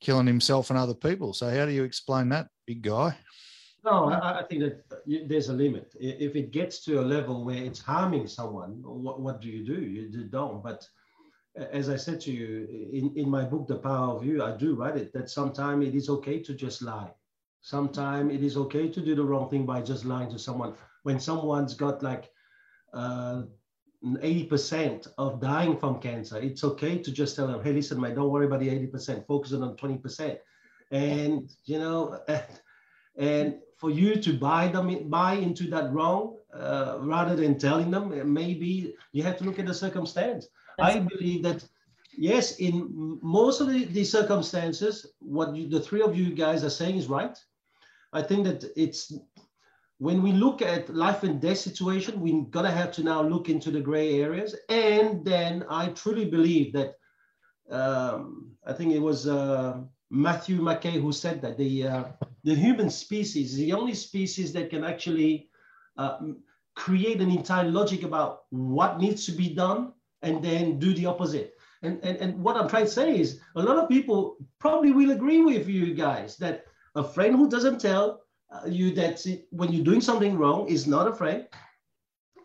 killing himself and other people. So how do you explain that, big guy? No, I, I think that you- there's a limit. If it gets to a level where it's harming someone, what, what do you do? You don't. But as I said to you in, in my book, The Power of You, I do write it that sometimes it is okay to just lie. Sometimes it is okay to do the wrong thing by just lying to someone. When someone's got like uh, 80% of dying from cancer, it's okay to just tell them, hey, listen, mate, don't worry about the 80%, focus on 20%. And, you know, and for you to buy them buy into that wrong uh, rather than telling them maybe you have to look at the circumstance. I believe that yes in most of the, the circumstances what you, the three of you guys are saying is right. I think that it's when we look at life and death situation we're going to have to now look into the gray areas. And then i truly believe that um, i think it was uh, matthew mckay who said that the uh, the human species is the only species that can actually uh, create an entire logic about what needs to be done and then do the opposite. And, and, and what I'm trying to say is a lot of people probably will agree with you guys that a friend who doesn't tell uh, you that when you're doing something wrong is not a friend.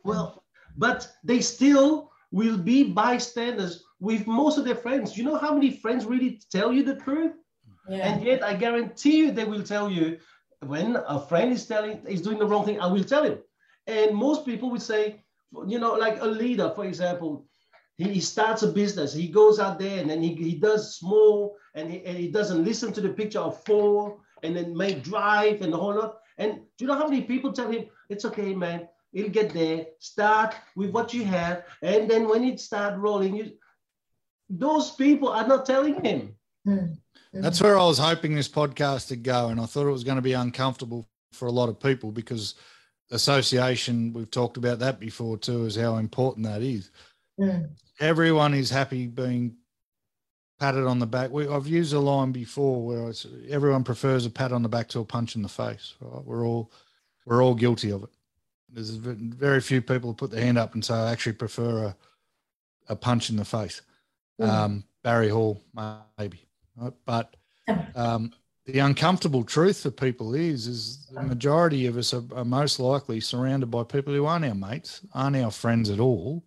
Well, but they still will be bystanders with most of their friends. You know how many friends really tell you the truth? Yeah. And yet, I guarantee you, they will tell you when a friend is telling is doing the wrong thing. I will tell him. And most people would say, you know, like a leader, for example, he, he starts a business. He goes out there and then he, he does small, and he, and he doesn't listen to the picture of four, and then make drive and the whole lot. And do you know how many people tell him, "It's okay, man. It'll get there. Start with what you have, and then when it start rolling, you." Those people are not telling him. Mm. That's where I was hoping this podcast would go. And I thought it was going to be uncomfortable for a lot of people because association, we've talked about that before too, is how important that is. Mm. Everyone is happy being patted on the back. We, I've used a line before where it's, everyone prefers a pat on the back to a punch in the face. Right? We're all we're all guilty of it. There's very few people who put their hand up and say, I actually prefer a, a punch in the face. Mm. Um, Barry Hall, maybe. Right? But um, the uncomfortable truth for people is, is the majority of us are, are most likely surrounded by people who aren't our mates, aren't our friends at all.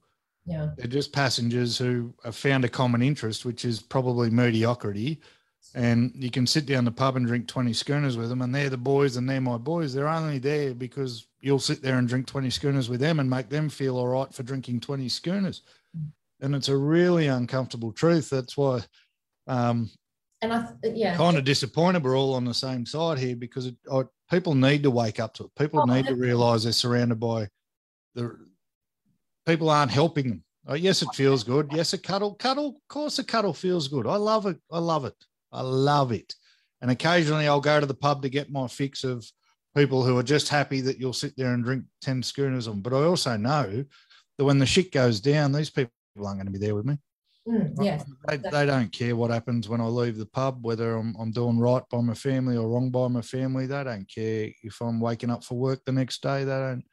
Yeah. They're just passengers who have found a common interest, which is probably mediocrity. And you can sit down the pub and drink 20 schooners with them, and they're the boys and they're my boys. They're only there because you'll sit there and drink 20 schooners with them and make them feel all right for drinking 20 schooners. And it's a really uncomfortable truth. That's why um, And I, yeah. kind of disappointed we're all on the same side here because it, I, people need to wake up to it. People Oh, need to oh, realize they're surrounded by the people aren't helping them. Oh, yes, it feels good. Yes, a cuddle, cuddle. Of course, a cuddle feels good. I love it. I love it. I love it. And occasionally, I'll go to the pub to get my fix of people who are just happy that you'll sit there and drink ten schooners on. But I also know that when the shit goes down, these people aren't going to be there with me. Mm, yes. They, they don't care what happens when I leave the pub, whether I'm, I'm doing right by my family or wrong by my family. They don't care if I'm waking up for work the next day. They don't.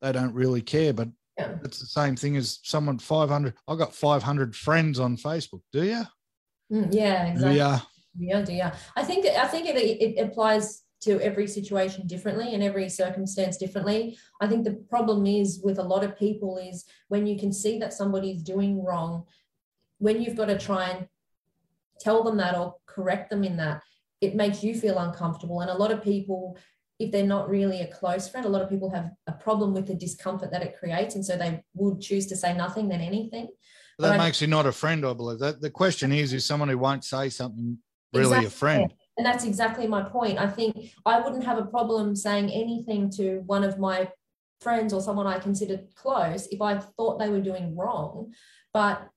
They don't really care. But Yeah. it's the same thing as someone 500. I got 500 friends on Facebook. Do you? Mm, yeah. Exactly. Yeah. Yeah, yeah. I think I think it, it applies to every situation differently and every circumstance differently. I think the problem is with a lot of people is when you can see that somebody's doing wrong, when you've got to try and tell them that or correct them in that, it makes you feel uncomfortable. And a lot of people, if they're not really a close friend, a lot of people have a problem with the discomfort that it creates. And so they would choose to say nothing than anything. That But I- makes you not a friend, I believe. That the question is, is someone who won't say something really a friend? And that's exactly my point. I think I wouldn't have a problem saying anything to one of my friends or someone I considered close if I thought they were doing wrong. But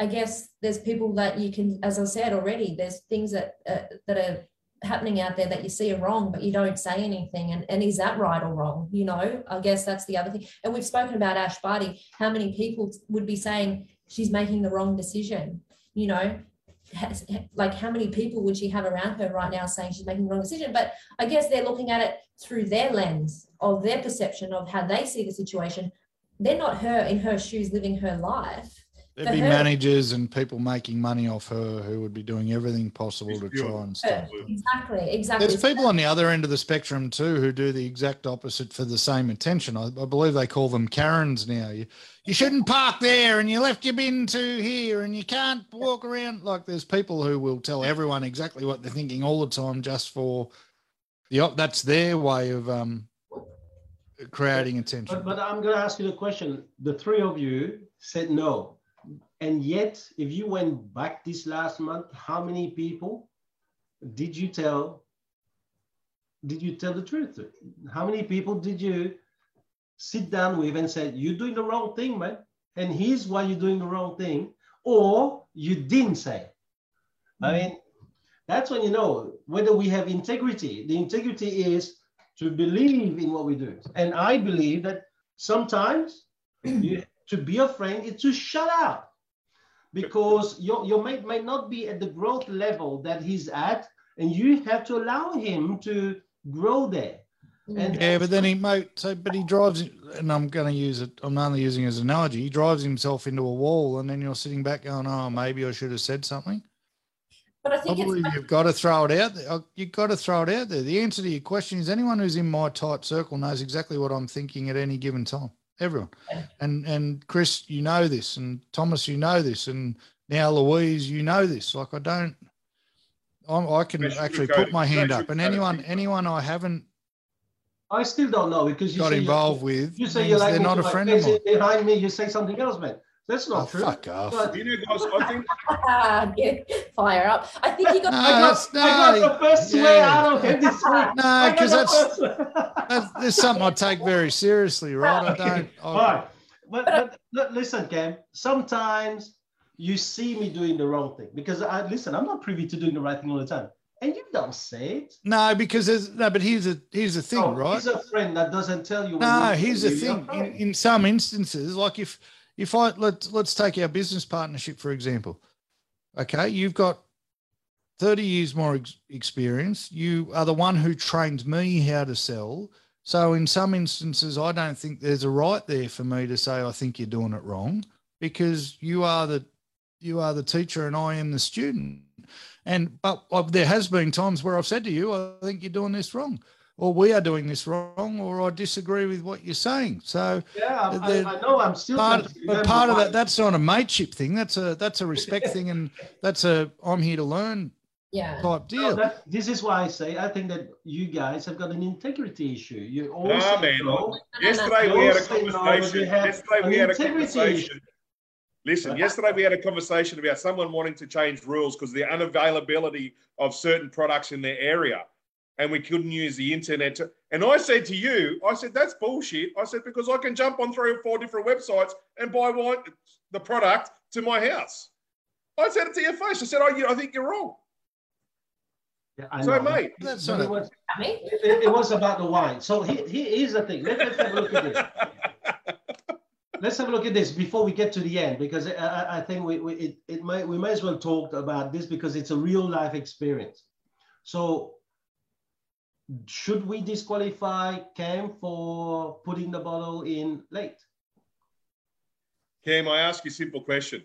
I guess there's people that you can, as I said already, there's things that uh, that are happening out there that you see are wrong, but you don't say anything. And, and is that right or wrong? You know, I guess that's the other thing. And we've spoken about Ash Barty. How many people would be saying she's making the wrong decision? You know, has, like how many people would she have around her right now saying she's making the wrong decision? But I guess they're looking at it through their lens of their perception of how they see the situation. They're not her in her shoes living her life. There'd be her- managers and people making money off her who would be doing everything possible to Pure. try and stop. Her. Exactly, exactly. There's people on the other end of the spectrum too who do the exact opposite for the same intention. I, I believe they call them Karens now. You, you shouldn't park there, and you left your bin to here, and you can't walk around. Like there's people who will tell everyone exactly what they're thinking all the time, just for the op- that's their way of um creating attention. But, but I'm going to ask you the question. The three of you said no. And yet, if you went back this last month, how many people did you tell? Did you tell the truth? How many people did you sit down with and said, You're doing the wrong thing, man? And here's why you're doing the wrong thing. Or you didn't say. I mean, that's when you know whether we have integrity. The integrity is to believe in what we do. And I believe that sometimes you, to be a friend is to shut up because your, your mate might not be at the growth level that he's at, and you have to allow him to grow there. And Yeah, but then he might so but he drives and I'm gonna use it, I'm only using it as an analogy, he drives himself into a wall and then you're sitting back going, Oh, maybe I should have said something. but I I think it's believe you've got to throw it out there. Uh, You've got to throw it out there. The answer to your question is anyone who's in my tight circle knows exactly what I'm thinking at any given time. Everyone. And and Chris, you know this, and Thomas, you know this, and now Louise, you know this. Like I don't I'm, I can Don't actually put my hand Don't up, and anyone anyone I haven't I still don't know because you got say you're- involved with You say means you like they're me not to a friend of face, mine. Behind me, you say something else, man. That's not Oh, true. fuck off. But You know, guys, I think get fire up. I think you got. No, I got, that's- I got the first yeah. swear out of him this week. No, because the that's, that's there's something I take very seriously, right? I Okay. don't. I, right. But, but li- listen, Cam, sometimes you see me doing the wrong thing because I listen, I'm not privy to doing the right thing all the time. And you don't say it. no, because there's no, but here's a here's the thing, No, right? He's a friend that doesn't tell you. No, you- here's the thing. In, in some instances, like if if I let let's take our business partnership for example. Okay, you've got thirty years more ex- experience. You are the one who trained me how to sell. So in some instances, I don't think there's a right there for me to say I think you're doing it wrong because you are the you are the teacher and I am the student. And but uh, there has been times where I've said to you, I think you're doing this wrong or we are doing this wrong, or I disagree with what you're saying. So yeah, I, I, I know. I'm still. part, but part of that, that's not a mateship thing. That's a that's a respect thing, and that's a I'm here to learn Yeah. type No, deal. that, this is why I say I think that you guys have got an integrity issue. You all Nah, say man. no. Yesterday we had a Don't no, conversation. Yesterday we had a integrity conversation. Listen, yesterday we had a conversation about someone wanting to change rules because the unavailability of certain products in their area, and we couldn't use the internet. To, and I said to you, I said that's bullshit. I said because I can jump on three or four different websites and buy one, the product to my house. I said it to your face. I said, oh, you, I think you're wrong. Yeah, I So, know. mate, That's But not it was, I mean, it, it was about the wine. So here, here is the thing. Let, us have a look at this. Let's have a look at this before we get to the end, because I, I, I think we, we it, it might we might as well talk about this because it's a real life experience. So should we disqualify Cam for putting the bottle in late? Cam, I ask you a simple question.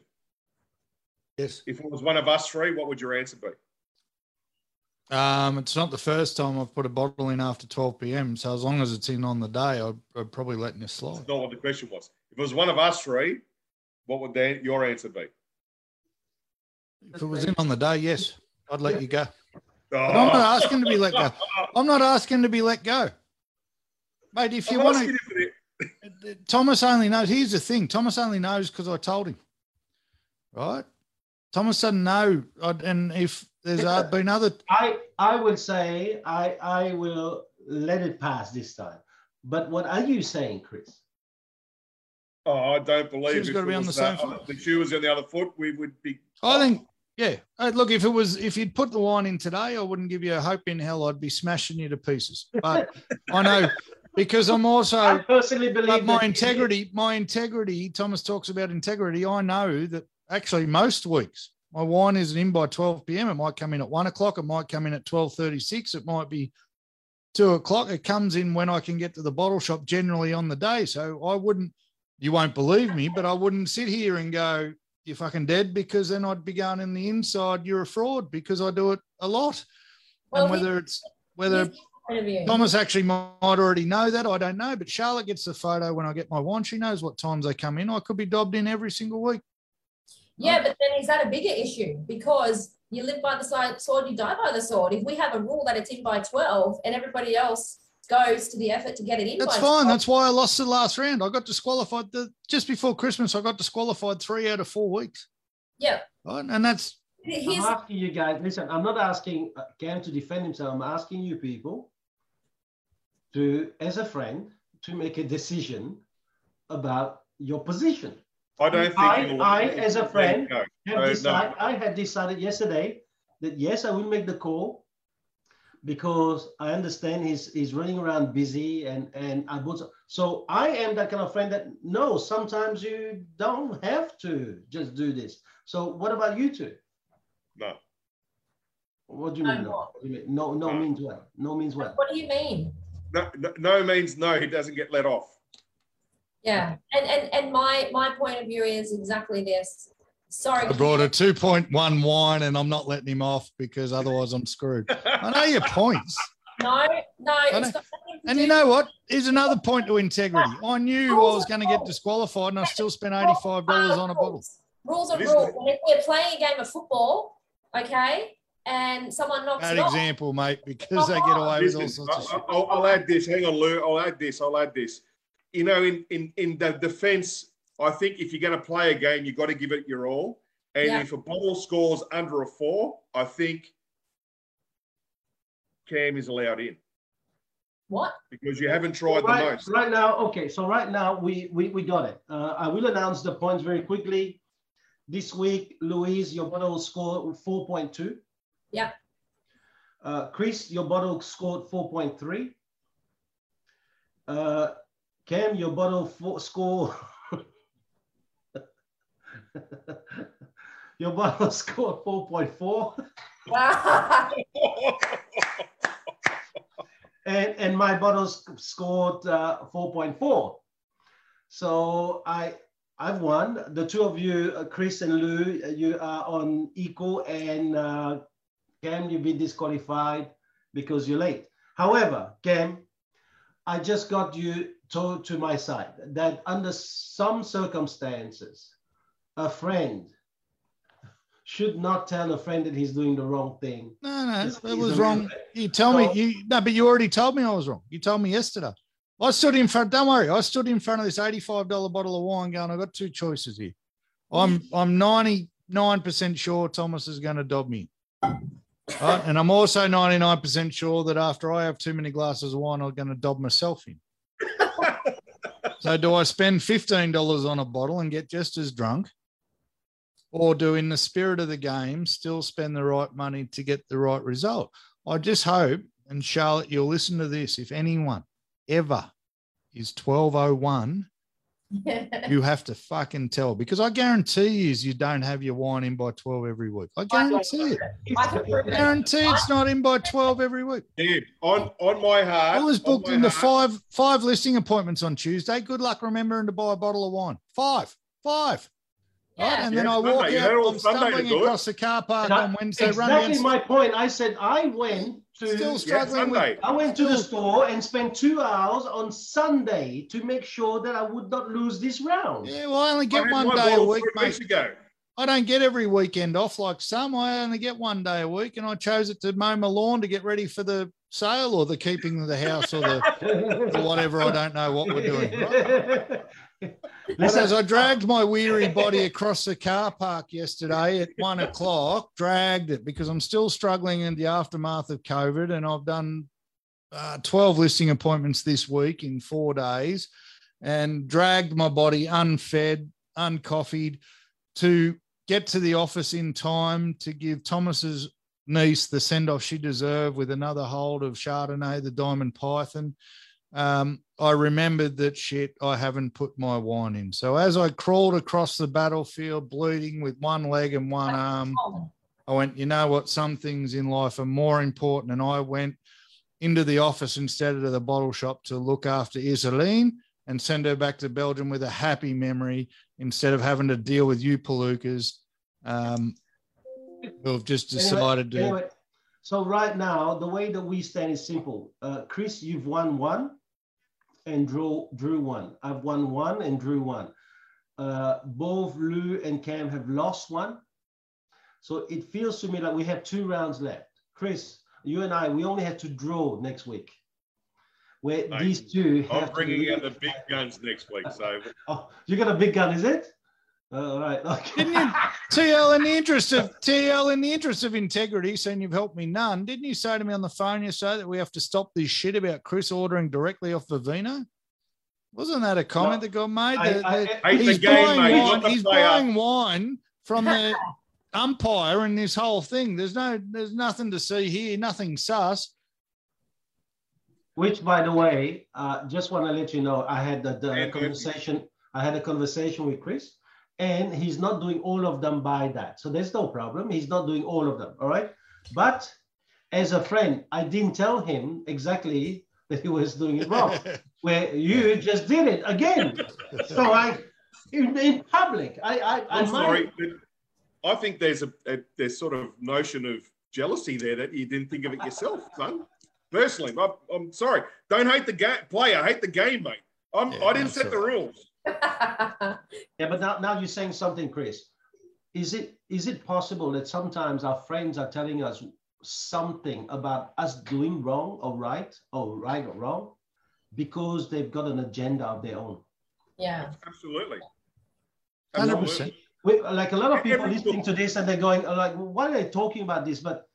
yes. If it was one of us three, what would your answer be? Um, it's not the first time I've put a bottle in after 12 p.m. So as long as it's in on the day, I'd, I'd probably letting it slide. That's not what the question was. If it was one of us three, what would then your answer be? If it was in on the day, yes, I'd let you go. But I'm Oh. not asking to be let go. I'm not asking to be let go. Mate, if you I'm want to, you for the- Thomas only knows. Here's the thing Thomas only knows because I told him, right? Thomas doesn't know. And if there's uh, been other, I I will say I I will let it pass this time. But what are you saying, Chris? Oh, I don't believe Shoe's if gotta be it on was the same foot. the shoe was on the other foot, we would be. I think, yeah. Hey, look, if it was, if you'd put the wine in today, I wouldn't give you a hope in hell. I'd be smashing you to pieces. But I know because I'm I also, personally believe but my integrity, my integrity. Thomas talks about integrity. I know that actually most weeks my wine isn't in by 12 p.m. It might come in at one o'clock. It might come in at 12:36. It might be two o'clock. It comes in when I can get to the bottle shop generally on the day. So I wouldn't. You won't believe me, but I wouldn't sit here and go, "You're fucking dead," because then I'd be going in the inside. You're a fraud because I do it a lot. Well, and whether it's whether Here's my point of view. Thomas actually might already know that. I don't know. But Charlotte gets the photo when I get my wine. She knows what times they come in. I could be dobbed in every single week. Yeah, but then is that a bigger issue? Because you live by the side sword, you die by the sword. If we have a rule that it's in by 12 and everybody else goes to the effort to get it in That's fine. 12, That's why I lost the last round. I got disqualified the, just before Christmas. I got disqualified three out of four weeks. yeah. Right? And that's Here's, I'm asking you guys, listen, I'm not asking uh, Cam to defend himself. I'm asking you people to, as a friend, to make a decision about your position. I don't think. I- I, as a friend, Have no. decide, I had decided yesterday that yes, I will make the call because I understand he's he's running around busy and and I would so I am that kind of friend that no, sometimes you don't have to just do this. So what about you two? No. What do you mean? No, what? What do you mean? no, no No. means what? No means what? what do you mean? No, no, no means no. He doesn't get let off. Yeah. And, and, and my, my point of view is exactly this. Sorry. I brought a 2.1 wine and I'm not letting him off because otherwise I'm screwed. I know your points. No, no. I It's know. got nothing to And you know what? Here's another point to integrity. I knew I was going to get disqualified and I still spent $85 on a bottle. Rules. Rules are rules. And if we're playing a game of football, okay, and someone knocks Bad it off, example, mate, because they get away with all sorts of I- shit. I'll, I'll add this. Hang on, Lou. I'll add this. I'll add this. You know, in in in the defence, I think if you're going to play a game, you've got to give it your all. And Yeah. if a bottle scores under a four, I think Cam is allowed in what? because you haven't tried the right, most. right now, okay. So right now we we, we got it. Uh, I will announce the points very quickly. This week, Louise, your bottle scored 4.2. Yeah. Uh, Chris, your bottle scored 4.3. Uh, Cam, your bottle four, score. your bottle scored 4.4. Wow. and and my bottles scored uh, 4.4 so i i've won the two of you uh, chris and lou uh, you are on equal and uh, cam you've been disqualified because you're late however cam i just got you to, to my side that under some circumstances a friend should not tell a friend that he's doing the wrong thing No, no, He's- that was wrong. friend. You tell me, you no, but you already told me I was wrong. You told me yesterday. I stood in front. Don't worry, I stood in front of this eighty-five dollar bottle of wine, going, "I've got two choices here. I'm I'm ninety-nine percent sure Thomas is going to dob me, right? and I'm also ninety-nine percent sure that after I have too many glasses of wine, I'm going to dob myself in. so, do I spend fifteen dollars on a bottle and get just as drunk? Or do, in the spirit of the game, still spend the right money to get the right result? I just hope, and Charlotte, you'll listen to this. If anyone ever is 1201, you have to fucking tell because I guarantee you, you don't have your wine in by 12 every week. I guarantee it. I can prove I it. guarantee it's not in by 12 every week. Cam, on on my heart. I was booked my into heart- five five listing appointments on Tuesday. Good luck remembering to buy a bottle of wine. Five, five. Yeah. And then I walk Sunday. out, I'm Sunday stumbling across the car park I- on Wednesday, run exactly down, my point. I said I went to still Yeah, struggling with I went to the store and spent two hours on Sunday to make sure that I would not lose this round. Yeah, well, I only get had one day a week, three weeks mate. ago. I don't get every weekend off like some. I only get one day a week, and I chose it to mow my lawn to get ready for the sale or the keeping of the house or the or whatever. I don't know what we're doing. Right? Listen, as I dragged my weary body across the car park yesterday at one o'clock, dragged it because I'm still struggling in the aftermath of COVID, and I've done uh, 12 listing appointments this week in four days, and dragged my body unfed, uncoffeed to get to the office in time to give Thomas's niece the send off she deserved with another hold of Chardonnay, the Diamond Python. Um, I remembered that shit, I haven't put my wine in. So as I crawled across the battlefield, bleeding with one leg and one arm, I went, you know what? Some things in life are more important. And I went into the office instead of the bottle shop to look after Isoline and send her back to Belgium with a happy memory instead of having to deal with you palookas um, who've just Anyway- decided to. Anyway, so right now, the way that we stand is simple. Uh, Chris, you've won one and Drew, Drew one. I've won one and Drew one. Uh, both Lou and Cam have lost one. So it feels to me like we have two rounds left. Chris, you and I, we only have to draw next week. Where these two I'm bringing out the big guns next week. So Oh, you got a big gun, is it? Uh, all right. Okay. Didn't you- TL, in the interest of TL, in the interest of integrity, saying you've helped me none, didn't you say to me on the phone yesterday that we have to stop this shit about Chris ordering directly off Vivino? Wasn't that a comment that got made? I- That- I- that Hate the he's game, buying mate, wine. the He's buying wine from the umpire in this whole thing. There's no, there's nothing to see here, nothing sus. Which, by the way, uh, just want to let you know, I had the, the conversation. I had a conversation with Chris, and he's not doing all of them by that. So there's no problem. He's not doing all of them. All right. But as a friend, I didn't tell him exactly that he was doing it wrong. where you just did it again. so I, in, in public, I, I, I I'm might- sorry. but I think there's a, a there's sort of notion of jealousy there that you didn't think of it yourself, son. Personally, I'm, I'm sorry. Don't hate the game player. Hate the game, mate. I'm, Yeah, I didn't that's set the rules. Yeah, but now, now you're saying something, Chris. Is it is it possible that sometimes our friends are telling us something about us doing wrong or right or right or wrong because they've got an agenda of their own? yeah. Absolutely. 100%. We, like a lot of people Every- listening to this and they're going like, why are they talking about this? But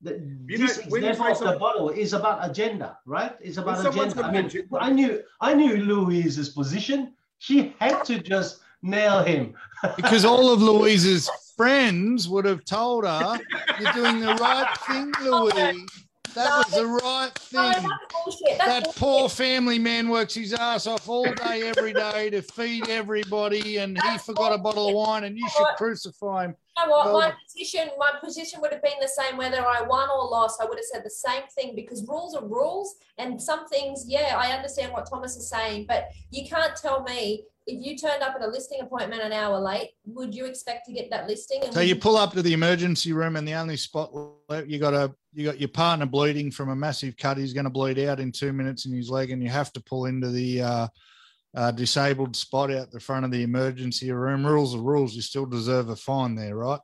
the, You know, this when you example of the something- bottle is about agenda, right? It's about agenda. I mean, I knew I knew Louise's position. She had to just nail him. because all of Louise's friends would have told her, "You're doing the right thing, Louise. That was the right No, thing." that's bullshit. That's That bullshit. poor family man works his ass off all day, every day to feed everybody, and he forgot a bottle of wine, and you should crucify him. You know what? Well- my position, my position would have been the same whether I won or lost. I would have said the same thing because rules are rules, and some things, yeah, I understand what Thomas is saying, but you can't tell me if you turned up at a listing appointment an hour late, would you expect to get that listing? And So you pull up to the emergency room, and the only spot left, you got a you got your partner bleeding from a massive cut. He's going to bleed out in two minutes in his leg, and you have to pull into the uh, uh, disabled spot out the front of the emergency room. Rules are rules. You still deserve a fine there, right?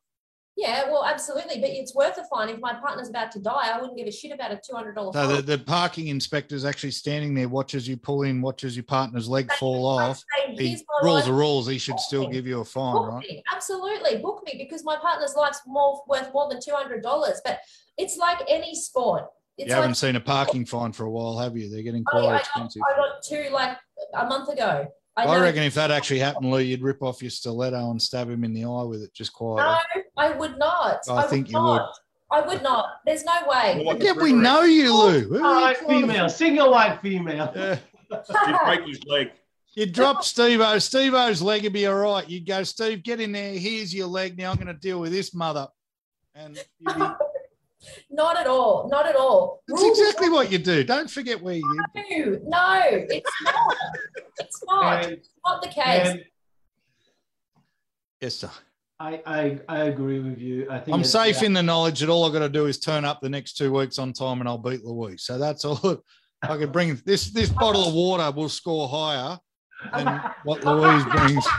Yeah, well, absolutely, but it's worth a fine. If my partner's about to die, I wouldn't give a shit about a two hundred dollar So fine. the, the parking inspector's actually standing there, watches you pull in, watches your partner's leg fall off. He, rules are rules. He should still give you a fine, Book right? me, absolutely, book me because my partner's life's more worth more than two hundred dollars. But it's like any sport. It's You haven't like seen a parking fine for a while, have you? They're getting I, quite I, got, expensive. I got two like a month ago. I, I reckon if that actually happened, Lou, you'd rip off your stiletto and stab him in the eye with it just quiet. No. I would not. I think you not. I would not. There's no way. Well, Yeah, we know you, Lou. Oh, Who All you right, trying to- female, single white female. Yeah. You break his leg. You'd drop Steve-O. Steve-O's leg would be all right. You'd go, Steve, get in there. Here's your leg. Now I'm going to deal with this mother. And you'd be, not at all. Not at all. that's Rules exactly what you do. Don't forget where you. No, no, it's not. It's not. And, It's not the case. and Yes, sir. I, I I agree with you. I think I'm safe yeah. in the knowledge that all I've got to do is turn up the next two weeks on time and I'll beat Louise. So that's all. I could bring this this bottle of water will score higher than what Louise brings.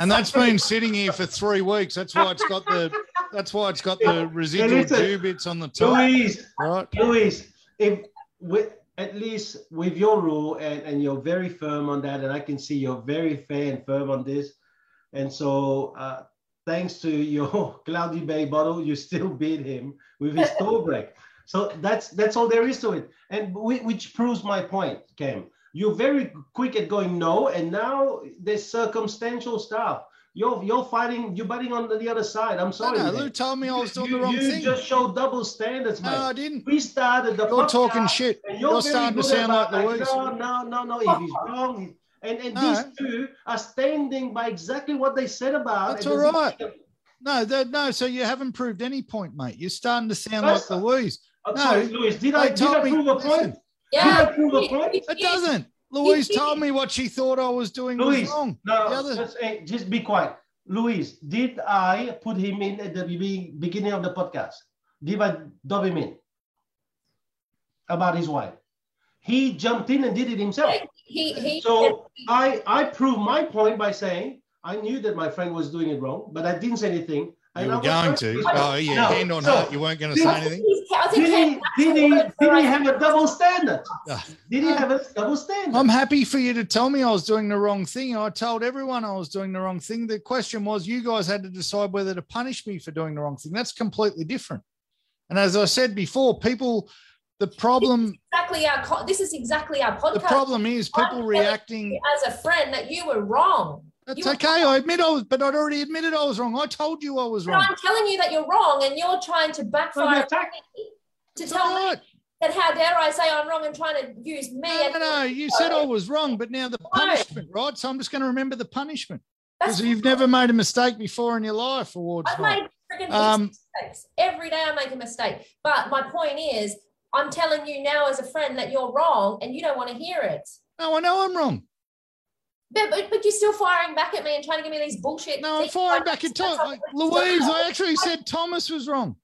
And that's been sitting here for three weeks. That's why it's got the that's why it's got the residual listen, dew bits on the top. Louise, Right? Louise, if with at least with your rule and, and you're very firm on that, and I can see you're very fair and firm on this. And so uh, thanks to your Cloudy Bay bottle, you still beat him with his toe break. So that's that's all there is to it. And whi- which proves my point, Cam. You're very quick at going no, and now there's circumstantial stuff. You're you're fighting, you're betting on the other side. I'm sorry. no, man. Lou told me I was doing you, the wrong you thing. just showed double standards, mate. No. I didn't. We started the You're talking podcast, shit. and You're very starting to sound about, like Louise. No, no, no, no. If he's wrong, he- and and these two are standing by exactly what they said about. That's and all there's- right. No, no. So you haven't proved any point, mate. You're starting to sound That's- like the Louise. I'm No, sorry, Louis. Did I did told I me- prove a listen, point? Yeah. Did I prove a point? It doesn't. Louise told me what she thought I was doing Louise, was wrong. No, The other- just, eh, just be quiet. Louise, did I put him in at the beginning of the podcast? Did I dub him in about his wife? He jumped in and did it himself. He, he So I I proved my point by saying I knew that my friend was doing it wrong, but I didn't say anything. You And were going to. Oh, yeah. No, Hand on so- heart, you weren't going to say anything. I think Did he, did he, did he have a double standard? Ah. Did he have a double standard? I'm happy for you to tell me I was doing the wrong thing. I told everyone I was doing the wrong thing. The question was, you guys had to decide whether to punish me for doing the wrong thing. That's completely different. And as I said before, people, the problem, exactly our co- this is exactly our podcast. the problem is people reacting. as a friend that you were wrong. That's okay. I admit I was, but I'd already admitted I was wrong. I told you I was But wrong. I'm telling you that you're wrong, and you're trying to backfire to tell me that how dare I say I'm wrong and trying to use me. No, no, no. You said I was wrong, but now the punishment, right? So I'm just going to remember the punishment because you've never made a mistake before in your life, awards. I've night. made freaking Um, mistakes every day. I make a mistake, but my point is, I'm telling you now as a friend that you're wrong, and you don't want to hear it. No, I know I'm wrong. But, but, but you're still firing back at me and trying to give me these bullshit. No, I'm firing Like, back at that's Tom. not- Louise, I actually said Thomas was wrong.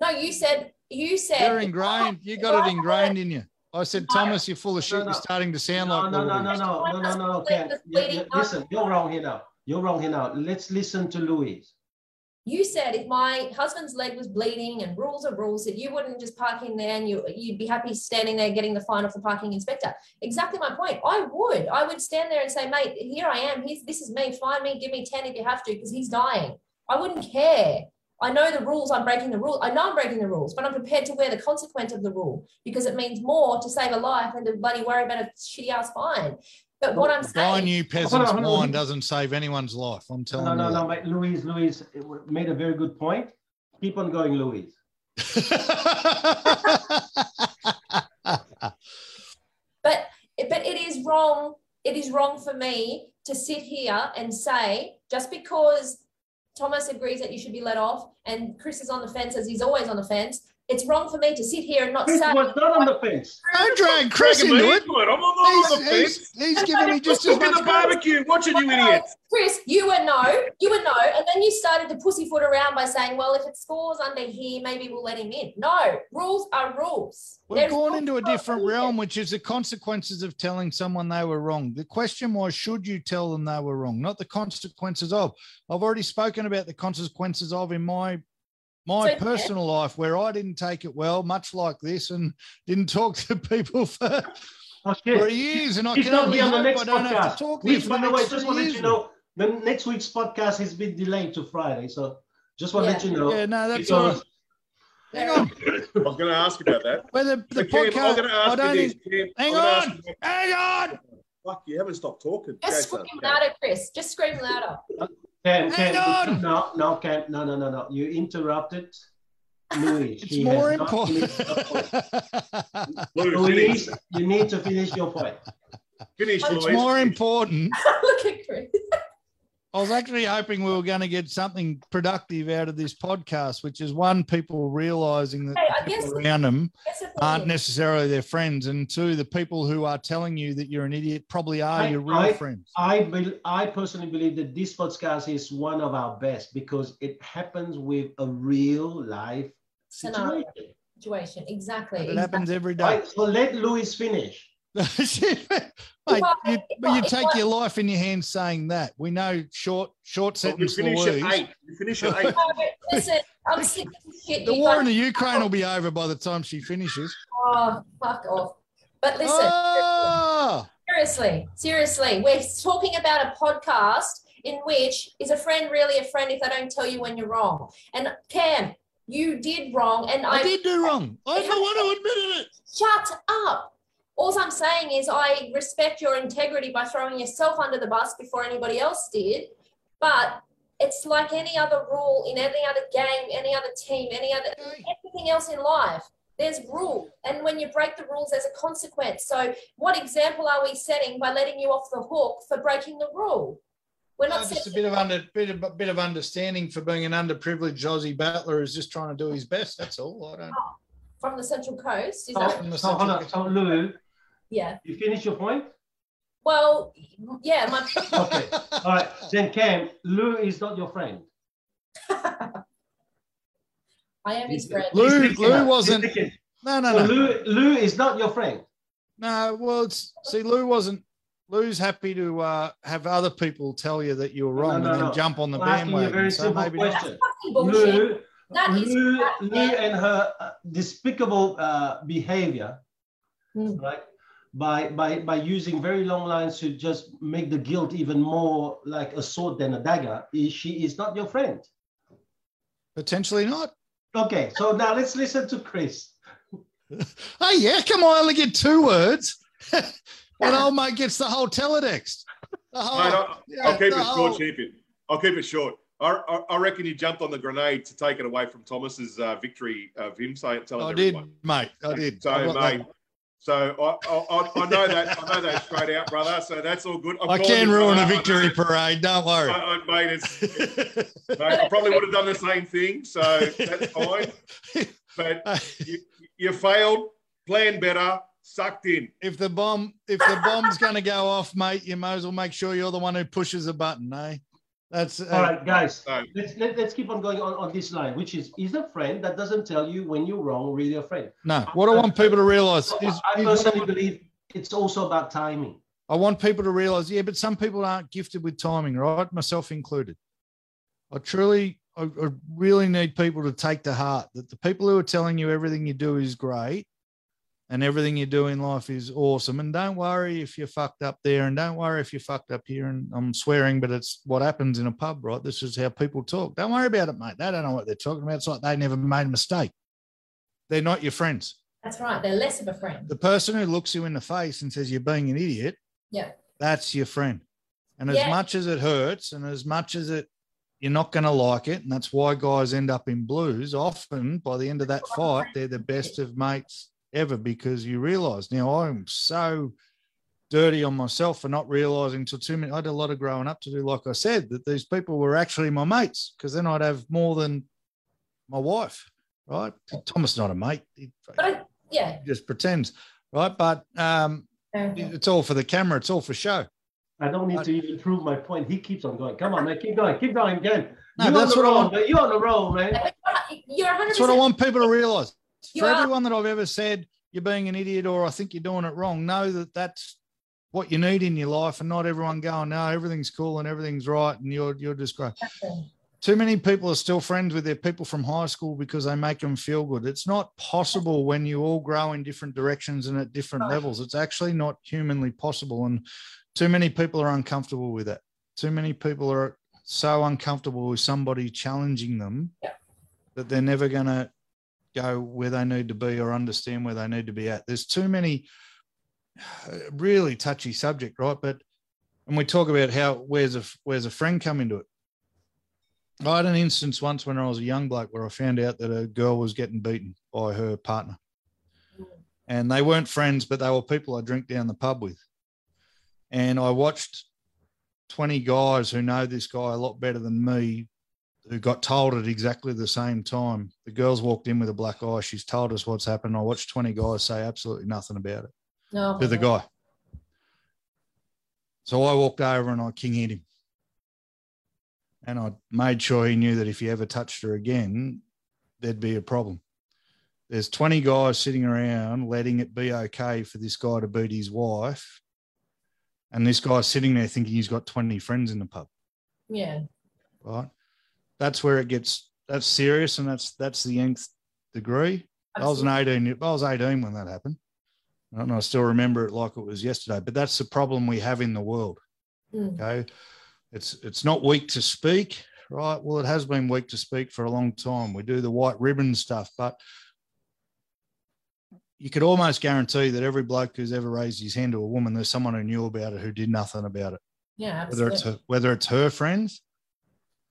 No, you said you said You're ingrained. You got it ingrained in you. I said, Thomas, you're full of shit. No, no. You're starting to sound No, like no, no, no, Louise. no, no, no, no, no, Ken. You- you- Listen, you're wrong here now. You're wrong here now. Let's listen to Louise. You said if my husband's leg was bleeding and rules are rules, that you wouldn't just park in there and you, you'd be happy standing there getting the fine off the parking inspector. Exactly my point. I would. I would stand there and say, mate, here I am. This is me. Fine me. Give me 10 if you have to, because he's dying. I wouldn't care. I know the rules. I'm breaking the rule. I know I'm breaking the rules, but I'm prepared to wear the consequence of the rule because it means more to save a life than to bloody worry about a shitty ass fine. But what I'm Buy saying, new peasant's Hold on, hold on. wine doesn't save anyone's life. I'm telling No, no, you. no, mate. Louise, Louise made a very good point. Keep on going, Louise. but but it is wrong it is wrong for me to sit here and say just because thomas agrees that you should be let off and chris is on the fence as he's always on the fence it's wrong for me to sit here and not Chris say was not on the fence. Don't drag Chris Dragging into it. into it. I'm not on the He's, fence. he's, he's giving me just as Look at much the barbecue. Watching you idiots. chris you were no you were no and then you started to pussyfoot around by saying well if it scores under here maybe we'll let him in no rules are rules We've There's gone into a different realm, which is the consequences of telling someone they were wrong. The question was, should you tell them they were wrong, not the consequences of. I've already spoken about the consequences of in my my So- personal life, where I didn't take it well, much like this, and didn't talk to people for Oh, three shit. years. And I He's can not only on the hope next I don't have podcast. to talk to Which, by the the way, next just three want to let you know, the next week's podcast has been delayed to Friday. So just want to let you know. Yeah, no, that's all because right. Hang on. I was going to ask about that. Whether the But Cam, I'm podcast, going to I ask don't. you this. Cam, Hang I'm gonna on. Hang on. Fuck, you haven't stopped talking. just Go, scream louder chris just scream louder Cam, Hang no, no, Cam, no, no, no, no. You interrupted Louis. It's He more important. finished. Louis, Louise, you need to finish your point. Finish, it's Louis. more important. look at chris I was actually hoping we were going to get something productive out of this podcast, which is one, people realizing that Hey, the people guess- around them That's the thing. aren't necessarily their friends, and two, the people who are telling you that you're an idiot probably are I- your real I- friends. I bel I personally believe that this podcast is one of our best because it happens with a real life Scenario. situation. situation. Exactly. It happens every day. Right, so let Louis finish. Mate, Well, you, it's but you take not- your life in your hands saying that. We know short, short Well, you sentence finish at eight. You finish at eight. No, listen, I'm sick of shit. The you war guys- in the Ukraine will be over by the time she finishes. Oh, fuck off. But listen, Oh, seriously, seriously, we're talking about a podcast in which is a friend really a friend if they don't tell you when you're wrong? And Cam, you did wrong, and I I, did do wrong. I don't want to admit it. shut up. All I'm saying is I respect your integrity by throwing yourself under the bus before anybody else did. But it's like any other rule in any other game, any other team, any other everything else in life. There's rule, and when you break the rules, there's a consequence. So, what example are we setting by letting you off the hook for breaking the rule? We're not No, just a bit of under bit of bit of understanding for being an underprivileged Aussie battler who's just trying to do his best. That's all. I don't. Oh, from the Central Coast. Is So, that, From the so hold on. central- So Louis, yeah. you finish your point? Well, yeah. My, Okay. All right. Then Cam, Lou is not your friend. I am his friend. Lou- Lou wasn't- No, no, So no. Lou, Lou is not your friend. No, well, it's see, Lou wasn't. Lou's happy to uh, have other people tell you that you're wrong no, and then no. jump on the I'm asking you a bandwagon. very So simple maybe question. Lou, That is Lou, Lou and her uh, despicable uh, behavior, Mm. right? By, by, by using very long lines to just make the guilt even more like a sword than a dagger, is she is not your friend. potentially not. Okay, so now let's listen to Chris. Oh yeah, come on, I only get two words, and old mate gets the whole teletext. The whole, Mate, I'll, yeah, I'll keep the it whole- short, champion. I'll keep it short. I, I, I reckon you jumped on the grenade to take it away from Thomas's uh, victory of him saying, telling I did, everyone. mate. I did. So, I got that mate, so I, I, I- know that. I know that straight out, brother. So that's all good. I'm I can ruin a brother. victory parade. Don't worry. I, mate, it's, mate, I probably would have done the same thing. So that's fine. But you, you failed. Plan better. Sucked in. if the bomb, if the bomb's going to go off, mate, you may as well make sure you're the one who pushes a button, eh? That's uh, All right, guys, So let's, let, let's keep on going on, on this line, which is, is a friend that doesn't tell you when you're wrong, really a friend. No, what I want people to realize is, I personally believe it's also about timing. I want people to realize, yeah, but some people aren't gifted with timing, right? Myself included. I truly, I, I really need people to take to heart that the people who are telling you everything you do is great and everything you do in life is awesome. And don't worry if you're fucked up there, and don't worry if you're fucked up here. And I'm swearing, but it's what happens in a pub, right? This is how people talk. Don't worry about it, mate. They don't know what they're talking about. It's like they never made a mistake. They're not your friends. That's right. They're less of a friend. The person who looks you in the face and says you're being an idiot, Yeah. that's your friend. And as Yeah. much as it hurts and as much as it you're not going to like it, and that's why guys end up in blues. Often by the end of that fight, they're the best of mates ever because you realize now I'm so dirty on myself for not realizing till too many. I had a lot of growing up to do, like I said, that these people were actually my mates because then I'd have more than my wife, right? Thomas not a mate. He But I, yeah. just pretends, right? But um, Okay. it's all for the camera. It's all for show. I don't need to even prove my point. He keeps on going. Come on, man, keep going, keep going again. No, you're that's on the what I want. man. You're on the roll, man. You're 100%. That's what I want people to realize. You For are- everyone that I've ever said you're being an idiot or I think you're doing it wrong, know that that's what you need in your life, and not everyone going, no, everything's cool and everything's right, and you're you're just great. Too many people are still friends with their people from high school because they make them feel good. It's not possible when you all grow in different directions and at different Right. levels. It's actually not humanly possible, and too many people are uncomfortable with it. Too many people are so uncomfortable with somebody challenging them Yeah. that they're never going to go where they need to be or understand where they need to be at. There's too many uh, really touchy subject, right? But and we talk about how where's a where's a friend come into it. I had an instance once when I was a young bloke where I found out that a girl was getting beaten by her partner. And they weren't friends, but they were people I drink down the pub with. And I watched 20 guys who know this guy a lot better than me who got told at exactly the same time. The girls walked in with a black eye. She's told us what's happened. I watched 20 guys say absolutely nothing about it No. to the guy. So I walked over and I king hit him. And I made sure he knew that if he ever touched her again, there'd be a problem. There's 20 guys sitting around letting it be okay for this guy to beat his wife. And this guy's sitting there thinking he's got 20 friends in the pub, Yeah. right? That's where it gets that's serious and that's that's the nth degree. I was an 18. I was 18 when that happened. And I still remember it like it was yesterday. But that's the problem we have in the world. Mm. Okay. It's it's not weak to speak, right? Well, it has been weak to speak for a long time. We do the white ribbon stuff, but you could almost guarantee that every bloke who's ever raised his hand to a woman, there's someone who knew about it who did nothing about it. Yeah. Whether it's her, whether it's her friends,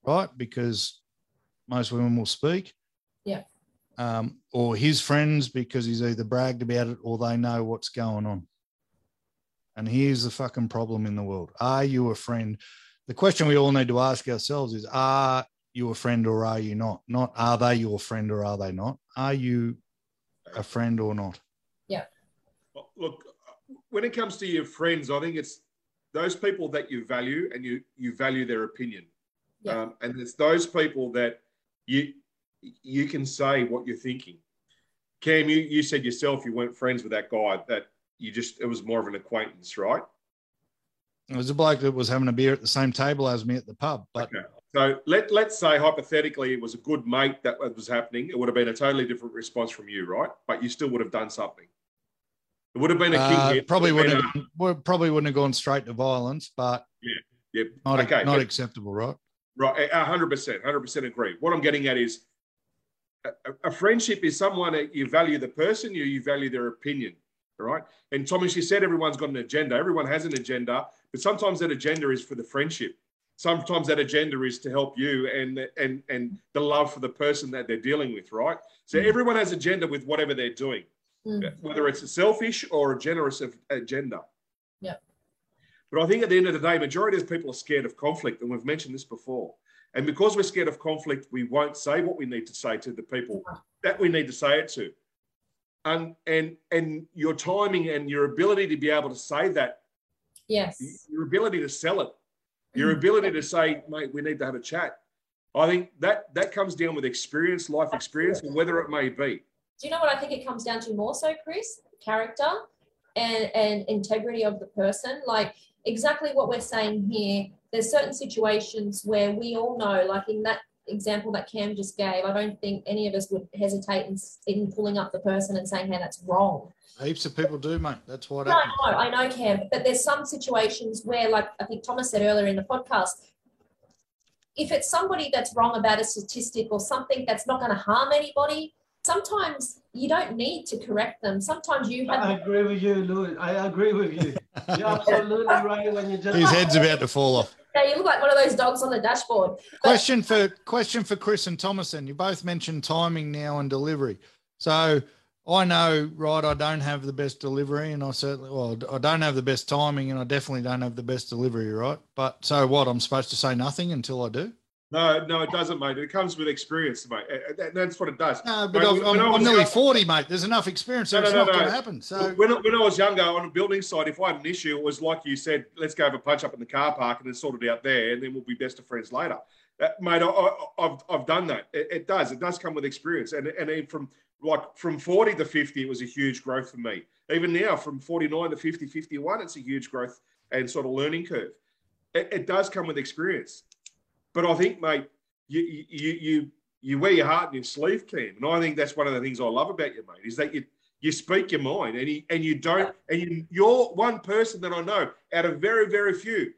right? Because most women will speak. Yeah. Um, or his friends because he's either bragged about it or they know what's going on. And here's the fucking problem in the world. Are you a friend? The question we all need to ask ourselves is are you a friend or are you not? Not are they your friend or are they not? Are you a friend or not? Yeah. Look, when it comes to your friends, I think it's those people that you value and you you value their opinion. Yeah. Um, and it's those people that you you can say what you're thinking. Cam, you, you said yourself you weren't friends with that guy, that you just it was more of an acquaintance, right? It was a bloke that was having a beer at the same table as me at the pub, but Okay. So let let's say hypothetically it was a good mate that was happening. It would have been a totally different response from you, right? But you still would have done something. It would have been a king uh, hit. probably would wouldn't have have, would- probably wouldn't have gone straight to violence, but been a- Yep. not Okay, not but- acceptable, right? Right, a hundred percent, hundred percent agree. What I'm getting at is a, a friendship is someone that you value the person, you you value their opinion, all right? And Tommy, she said everyone's got an agenda. Everyone has an agenda, but sometimes that agenda is for the friendship. Sometimes that agenda is to help you and and and the love for the person that they're dealing with, right? So everyone has agenda with whatever they're doing, Mm. whether it's a selfish or a generous agenda. But I think at the end of the day, majority of people are scared of conflict, and we've mentioned this before. And because we're scared of conflict, we won't say what we need to say to the people that we need to say it to. And and and your timing and your ability to be able to say that, Yes. your ability to sell it, your ability to say, mate, we need to have a chat. I think that that comes down with experience, life experience, and whether it may be. Do you know what I think it comes down to more so, Chris? Character and, and integrity of the person. Like exactly what we're saying here. There's certain situations where we all know, like in that example that Cam just gave, I don't think any of us would hesitate in, in pulling up the person and saying, hey, that's wrong. Heaps of people do, mate. That's what No, happens. no, I know, Cam, but there's some situations where, like I think Thomas said earlier in the podcast, if it's somebody that's wrong about a statistic or something that's not going to harm anybody, sometimes you don't need to correct them. Sometimes you have. I agree with you, Louis. I agree with you. You're absolutely right when you just. His head's about to fall off. Yeah, you look like one of those dogs on the dashboard. Question for question for Chris and Thomas. Then you both mentioned timing now and delivery. So I know, right? I don't have the best delivery, and I certainly well, I don't have the best timing, and I definitely don't have the best delivery, right? But so what? I'm supposed to say nothing until I do. No, no, it doesn't, mate. It comes with experience, mate. That's what it does. No, but Mate, I'm, I'm nearly young- 40, mate. There's enough experience, so No, it's no, not no, going to happen. So when, when I was younger on a building site, if I had an issue, it was like you said, let's go have a punch up in the car park and then sort it out there, and then we'll be best of friends later. Uh, mate, I, I, I've, I've done that. It, it does. It does come with experience. And, and from like from 40 to 50, it was a huge growth for me. Even now, from 49 to 50, 51, it's a huge growth and sort of learning curve. It, it does come with experience. But I think, mate, you, you, you, you wear your heart in your sleeve, Cam. And I think that's one of the things I love about you, mate, is that you, you speak your mind and you, and you don't, and you, you're one person that I know out of very, very few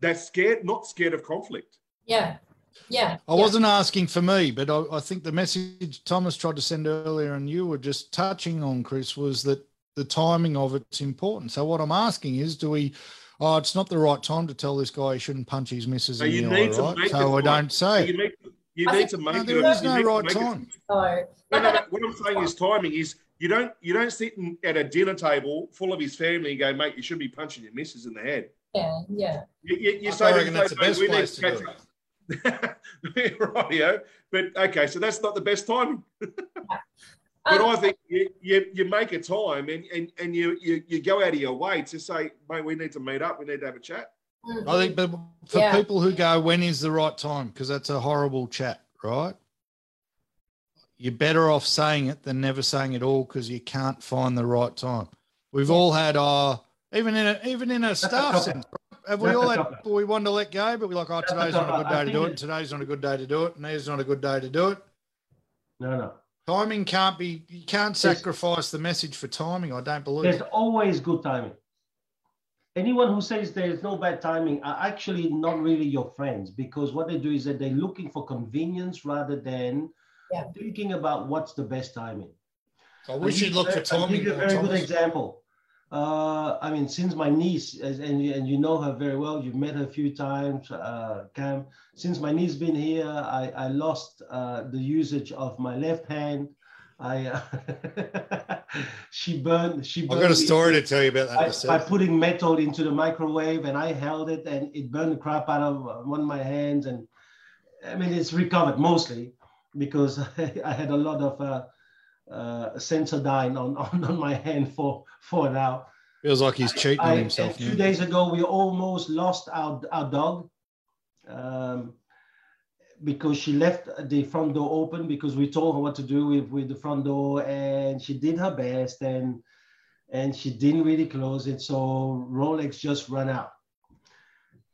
that's scared, not scared of conflict. Yeah. Yeah. I yeah. wasn't asking for me, but I, I think the message Thomas tried to send earlier, and you were just touching on, Chris, was that the timing of it's important. So what I'm asking is, do we? Oh, it's not the right time to tell this guy he shouldn't punch his missus So in you the need eye, to right? make So I right. don't say. You, make, you need to make No, it. there you is no right time. No, no, no. What I'm saying is timing is you don't you don't sit in, at a dinner table full of his family and go, mate, you should be punching your missus in the head. Yeah, yeah. You, you, you I say to reckon that's the best we need place to catch do up." Rightio. But okay, so that's not the best timing. But Um, I think you, you, you make a time and, and, and you, you, you go out of your way to say, mate, we need to meet up. We need to have a chat. mm, I think, but for Yeah. people who go, when is the right time? Because that's a horrible chat, right? You're better off saying it than never saying it all because you can't find the right time. We've all had our even in a even in a staff sense. Have we all had people we wanted to let go, but we're like, oh, today's not a good day to do it. it- Today's not a good day to do it. And today's not a good day to do it. No, no. Timing can't be. You can't sacrifice the message for timing. I don't believe. There's always good timing. Anyone who says there's no bad timing are actually not really your friends because what they do is that they're looking for convenience rather than Yeah. thinking about what's the best timing. I wish you'd look for I'll timing. give you a more, very good example. Uh, I mean, since my niece, as- and, you- and you know her very well, you've met her a few times, uh, Cam. Since my niece been here, I, I lost uh, the usage of my left hand. I uh, she burned. She Burned I've got a story to tell you about that. by, by putting metal into the microwave, and I held it, and it burned the crap out of one of my hands. And I mean, it's recovered mostly because I had a lot of uh, Sensodyne on, on on my hand for for now. Feels like he's cheating on I, himself. two now. days ago, we almost lost our, our dog um, because she left the front door open because we told her what to do with, with the front door and she did her best and and she didn't really close it. So Rolex just ran out.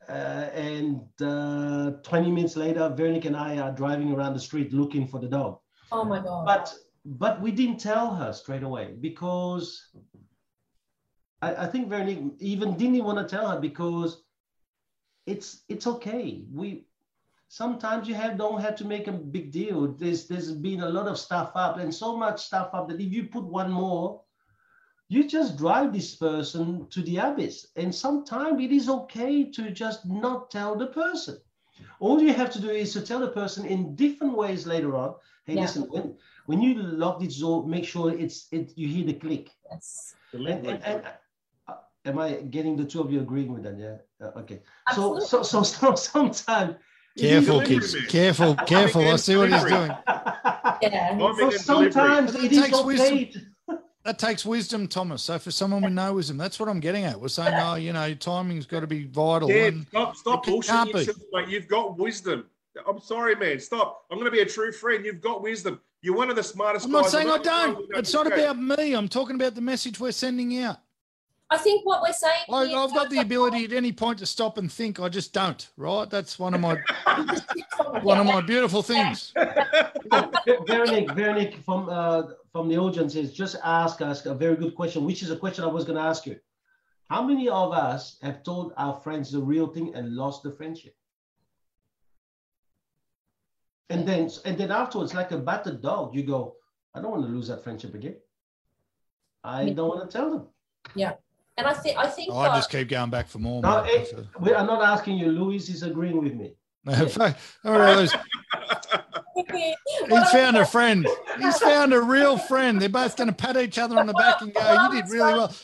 Uh, and uh, 20 minutes later, Veronique and I are driving around the street looking for the dog Oh my god. but but we didn't tell her straight away because I, I think Veronique even didn't want to tell her because it's it's okay. We sometimes you have don't have to make a big deal. There's there's been a lot of stuff up and so much stuff up that if you put one more, you just drive this person to the abyss. And sometimes it is okay to just not tell the person. All you have to do is to tell the person in different ways later on. Hey, Yeah. listen, when when you lock this door, make sure it's it you hear the click. yes. And, and, and, uh, am I getting the two of you agreeing with that? Yeah. Uh, okay. So Absolutely. so so, so sometimes Careful, Delivery kids. Careful, careful. I see what he's doing. Yeah. So sometimes delivery. it is It takes okay. wisdom. to- That takes wisdom, Thomas. So for someone with no wisdom, that's what I'm getting at. We're saying, oh, you know, timing's got to be vital. Yeah, And stop, stop it bullshitting yourself, mate. You've got wisdom. I'm sorry, man. Stop. I'm going to be a true friend. You've got wisdom. You're one of the smartest I'm not guys saying I I've ever don't. It's not about me. I'm talking about the message we're sending out. I think what we're saying. I, here- I've got the ability at any point to stop and think. I just don't. Right? That's one of my one of my beautiful things. Veronique, Veronique from uh, from the audience is just ask us a very good question, which is a question I was going to ask you. How many of us have told our friends the real thing and lost the friendship? And then and then afterwards, like a battered dog, you go, I don't want to lose that friendship again. I don't want to tell them. Yeah. And I think I think Oh, I just keep going back for more. No, mate. it- We are not asking you. Louis is agreeing with me. That's- All right, those- He's found a friend. He's found a real friend. They're both going to pat each other on the back and go, "You did really well."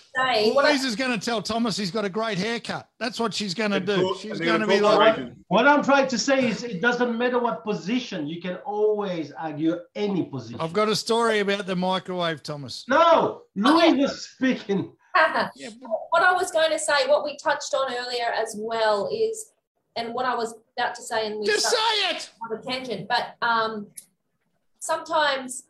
what I- Louise is going to tell Thomas he's got a great haircut. That's what she's going to do. She's going to be like, What I'm trying to say is, it doesn't matter what position. You can always argue any position. "I've got a story about the microwave, Thomas." No, Louis was speaking. What I was going to say, what we touched on earlier as well is, and what I was about to say, and we just say it. on a tangent, but um, sometimes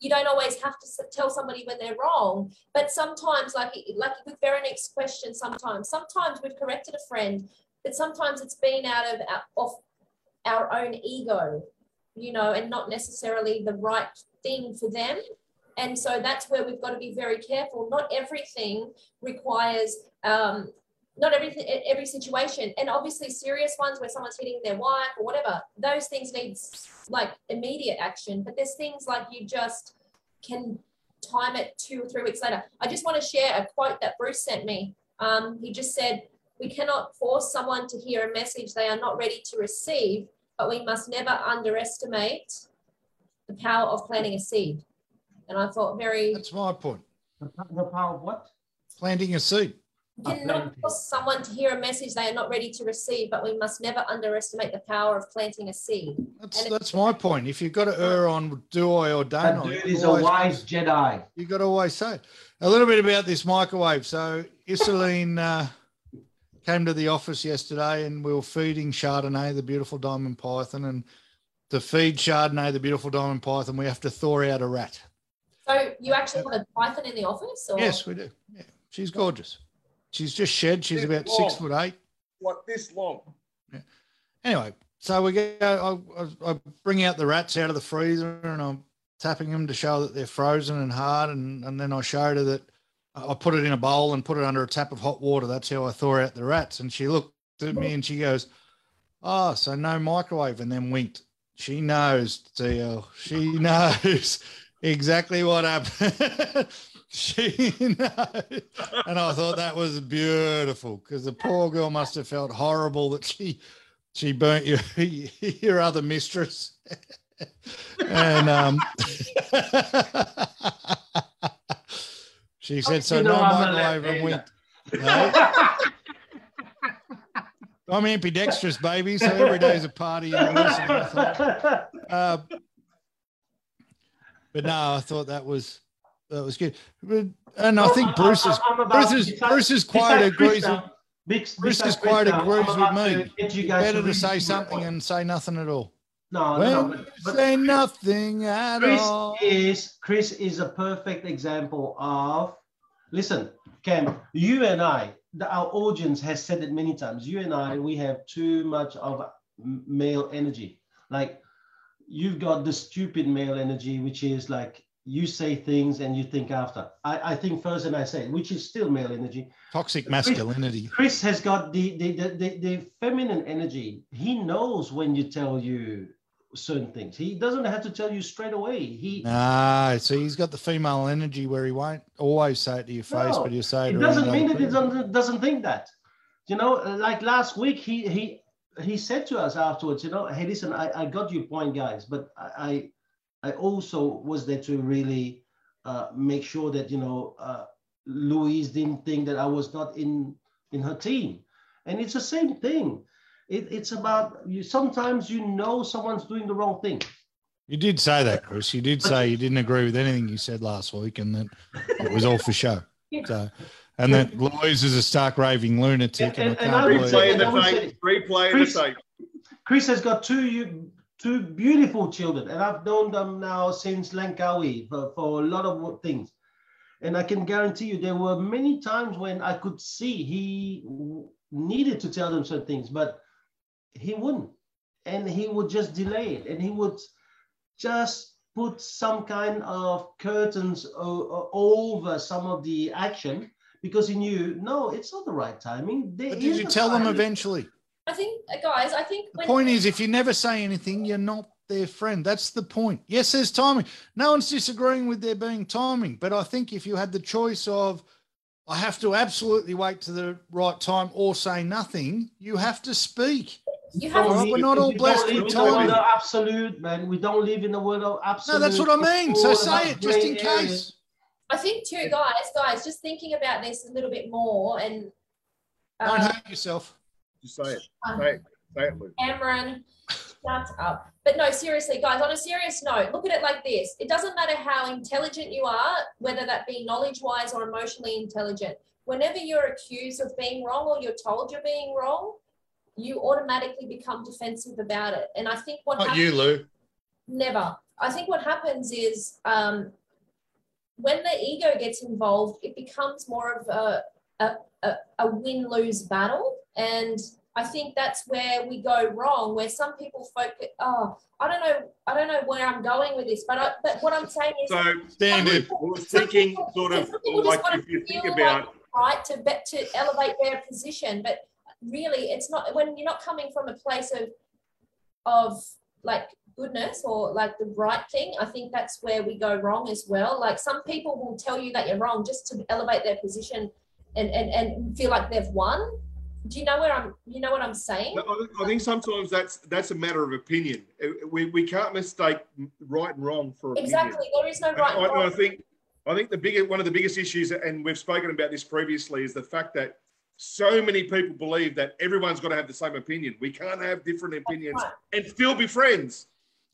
you don't always have to tell somebody when they're wrong. But sometimes, like like with Veronique's question, sometimes sometimes we've corrected a friend, but sometimes it's been out of our, of our own ego, you know, and not necessarily the right thing for them. And so that's where we've got to be very careful. Not everything requires um, not everything every situation and obviously serious ones where someone's hitting their wife or whatever those things need like immediate action but there's things like you just can time it two or three weeks later i just want to share a quote that bruce sent me um, he just said we cannot force someone to hear a message they are not ready to receive but we must never underestimate the power of planting a seed and i thought very That's my point. The, the power of what? Planting a seed. We cannot force someone to hear a message they are not ready to receive, but we must never underestimate the power of planting a seed. That's that's my point. If you've got to err on do I or don't That I, dude is a always- wise Jedi. You've got to always say a little bit about this microwave. So Iseline uh, came to the office yesterday, and we were feeding Chardonnay, the beautiful diamond python, and to feed Chardonnay, the beautiful diamond python, we have to thaw out a rat. So you actually have a python in the office? Or? Yes, we do. Yeah, she's gorgeous. She's just shed. She's Yeah, about six foot eight. Like this long. Yeah. Anyway, so we go. I, I, bring out the rats out of the freezer, and I'm tapping them to show that they're frozen and hard, and and then I showed her that I put it in a bowl and put it under a tap of hot water. That's how I thaw out the rats. And she looked at me and she goes, "Oh, so no microwave," and then winked. She knows, TL. She knows exactly what happened. she knows. And I thought that was beautiful because the poor girl must have felt horrible that she she burnt your your other mistress. and um she said, so no I'm microwave and. No? I'm ambidextrous, baby. So every day's a party. And listen, I thought, uh, but no, I thought that was that was good. But, and I think Bruce is I'm Bruce is besides- Bruce is quite agrees. With, Bruce is quite agrees with me. to get you guys better to say something point. and say nothing at all. no, when no, but, but say nothing at Chris all. is Chris is a perfect example of. Listen, Cam, you and I, the, our audience has said it many times. You and I, we have too much of male energy. Like you've got the stupid male energy, which is like you say things and you think after. I, I think first and I say, which is still male energy. Toxic masculinity. Chris has got the the, the, the the feminine energy. He knows when you tell you certain things. He doesn't have to tell you straight away. He Nah, so he's got the female energy where he won't always say it to your face, No, but he'll say it. it doesn't mean that he doesn't doesn't think that. You know, like last week he he he said to us afterwards, you know, hey, listen, I, I got your point, guys, but I I I also was there to really uh, make sure that you know uh, Louise didn't think that I was not in in her team, and it's the same thing. It, it's about you. Sometimes you know someone's doing the wrong thing. You did say that, Chris. You did say you didn't agree with anything you said last week, and that it was all for show. So, and that Louise is a stark raving lunatic, and, And- I and can't I would believe. say- Replay the tape. say- Replay Chris- the tape. Chris has got two you- two beautiful children, and I've known them now since Langkawi for, for a lot of things. And I can guarantee you, there were many times when I could see he needed to tell them certain things, but he wouldn't, and he would just delay it, and he would just put some kind of curtains over some of the action because he knew no, it's not the right timing. There But did you tell them eventually? I think, uh, guys, I think The when point is, if you never say anything, you're not their friend. That's the point. Yes, there's timing. No one's disagreeing with there being timing, but I think if you had the choice of, I have to absolutely wait to the right time or say nothing, you have to speak. you have All to right, we're not all We blessed with in the world timing. of absolute, man. We don't live in the world of absolute. No, that's what I mean. So say it just in grey case. I think too, guys, guys, just thinking about this a little bit more and Don't uh, hurt yourself. Just say it. um, Say it. Say it, Luke. Cameron, shut up. But no, seriously, guys, on a serious note, look at it like this. It doesn't matter how intelligent you are, whether that be knowledge wise or emotionally intelligent. Whenever you're accused of being wrong or you're told you're being wrong, you automatically become defensive about it. And I think what Not happens you, Lou. Never. I think what happens is um, when the ego gets involved, it becomes more of a, a, a, a win lose battle. And I think that's where we go wrong, where some people focus, oh, I don't know, I don't know where I'm going with this, but I, but what I'm saying is So, Standard. Some thinking people- sort of people like if you think feel about right to bet to elevate their position but really it's not when you're not coming from a place of of like goodness or like the right thing i think that's where we go wrong as well like some people will tell you that you're wrong just to elevate their position and and, and feel like they've won do you know where i'm you know what i'm saying I think- I think sometimes that's that's a matter of opinion. Uh, We, we can't mistake right and wrong for opinion. exactly there is no right I, and and I wrong. think I think the bigger one of the biggest issues, and we've spoken about this previously, is the fact that so many people believe that everyone's got to have the same opinion. We can't have different opinions right. and still be friends.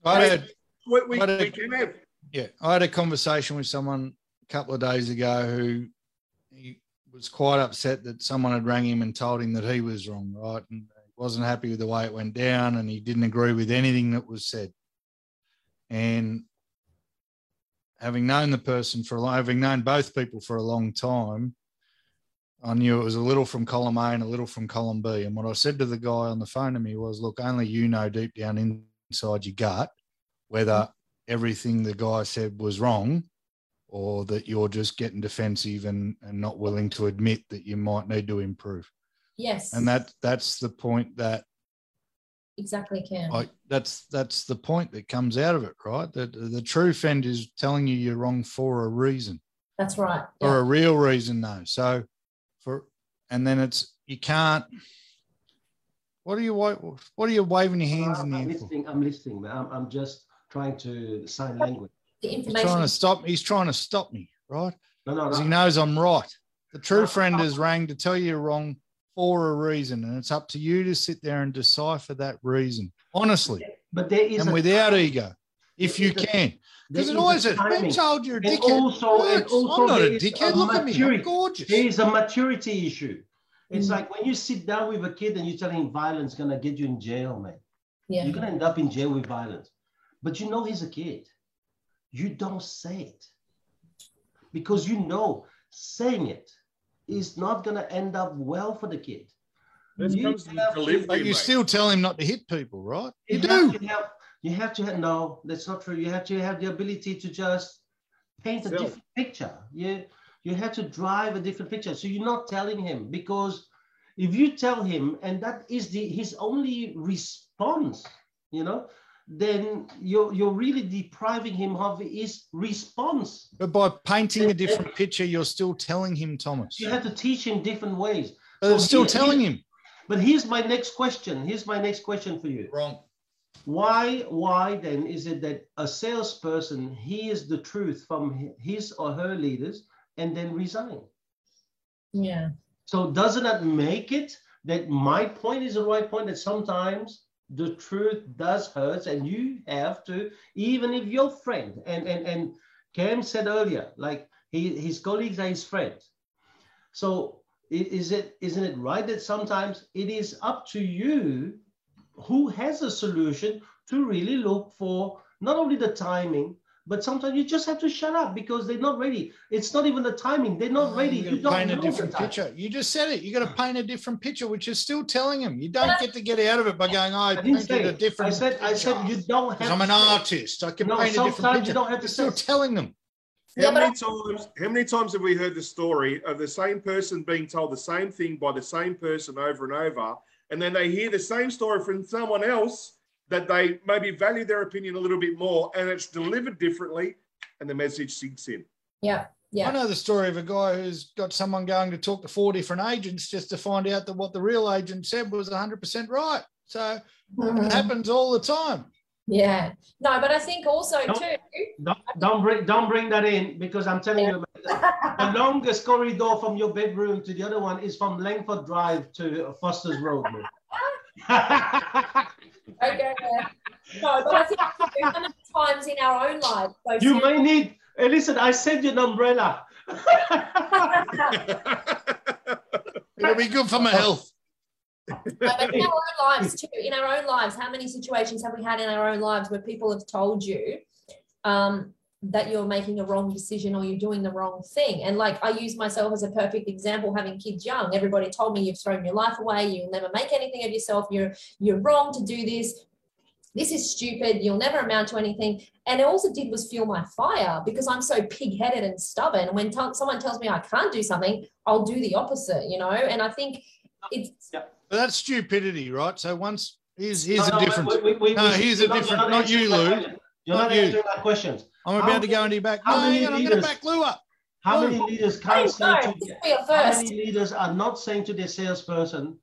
I had, We, we, But, uh, we can have. yeah, I had a conversation with someone a couple of days ago who he was quite upset that someone had rang him and told him that he was wrong, right? And he wasn't happy with the way it went down and he didn't agree with anything that was said. And having known the person for a long, having known both people for a long time, I knew it was a little from column A and a little from column B. And what I said to the guy on the phone to me was, look, only you know deep down inside your gut whether everything the guy said was wrong or that you're just getting defensive and, and not willing to admit that you might need to improve. Yes. And that that's the point that exactly can. like that's that's the point that comes out of it, right? That the true friend is telling you you're wrong for a reason. That's right. For a real reason though. So for and then it's you can't what are you what are you waving your hands in I'm, the I'm listening. I'm listening. man. I'm, I'm just trying to sign language. The He's trying to stop me. he's trying to stop me, right? No, no, because he knows I'm right. The true No, friend no. has rang to tell you you're wrong for a reason, and it's up to you to sit there and decipher that reason honestly But there is and a without timing. ego, if There you a- can. Because it always is. timing. Being told you're a And dickhead. also- and also I'm not a dickhead. a Look at me. I'm maturity. gorgeous. There is a maturity issue. It's Mm. like when you sit down with a kid and you tell him violence gonna get you in jail, man. yeah. You're gonna end up in jail with violence. But you know he's a kid. You don't say it. Because you know saying it is not gonna end up well for the kid. This You comes to delivery, But you mate. still tell him not to hit people, right? You You do. have to have, you have to have, no, that's not true. You have to have the ability to just paint a Self. different picture. You, you have to drive a different picture. So you're not telling him because if you tell him and that is the his only response, you know, then you're you're really depriving him of his response. But by painting a different picture, you're still telling him, Thomas. You have to teach him different ways. But it's So still here- telling him. But here's my next question. Here's my next question for you. Wrong. why why then is it that a salesperson hears the truth from his or her leaders and then resign Yeah. so doesn't that make it that my point is the right point that sometimes the truth does hurt and you have to even if your friend and and and cam said earlier like he, his colleagues are his friends. So is it isn't it right that sometimes it is up to you who has a solution to really look for not only the timing but sometimes you just have to shut up because they're not ready it's not even the timing they're not mm-hmm. ready You you don't paint a different picture. You just said it. You got to paint a different picture, which is still telling him. You don't get to get out of it by going, "Oh, I, I didn't say painted a different." I said I said you don't have Because I'm an say artist. I can No, paint a different sometimes you don't have to You're still telling them. How Yeah, but many times? How many times have we heard the story of the same person being told the same thing by the same person over and over, and then they hear the same story from someone else that they maybe value their opinion a little bit more, and it's delivered differently, and the message sinks in. Yeah. Yeah. I know the story of a guy who's got someone going to talk to four different agents just to find out that what the real agent said was 100% right. So it mm-hmm. happens all the time. Yeah. No, but I think also No. too. Don't, don't bring don't bring that in because I'm telling you the longest corridor from your bedroom to the other one is from Langford Drive to Foster's Road. man. Okay. No, but I think too, how many times in our own lives. you things- may need. Hey, listen, I sent you an umbrella. It'll be good for my health. but in our own lives too, in our own lives, how many situations have we had in our own lives where people have told you um, that you're making a wrong decision or you're doing the wrong thing? And like I use myself as a perfect example, having kids young. Everybody told me you've thrown your life away, you'll never make anything of yourself, you're you're wrong to do this. This is stupid. You'll never amount to anything. And it also did was fuel my fire because I'm so pig-headed and stubborn. When t- someone tells me I can't do something, I'll do the opposite, you know. And I think it's But that's stupidity, right? So once here's here's No, a no, difference. we- we- we- No, here's a not- different- you're not you, Lou. Question. You're Not not you. answering my questions. I'm How about to go into your back. how No, many hang on, I'm going to leaders- back Lou up. How Lou. many leaders can't say to this will be a how many leaders are not saying to their salesperson,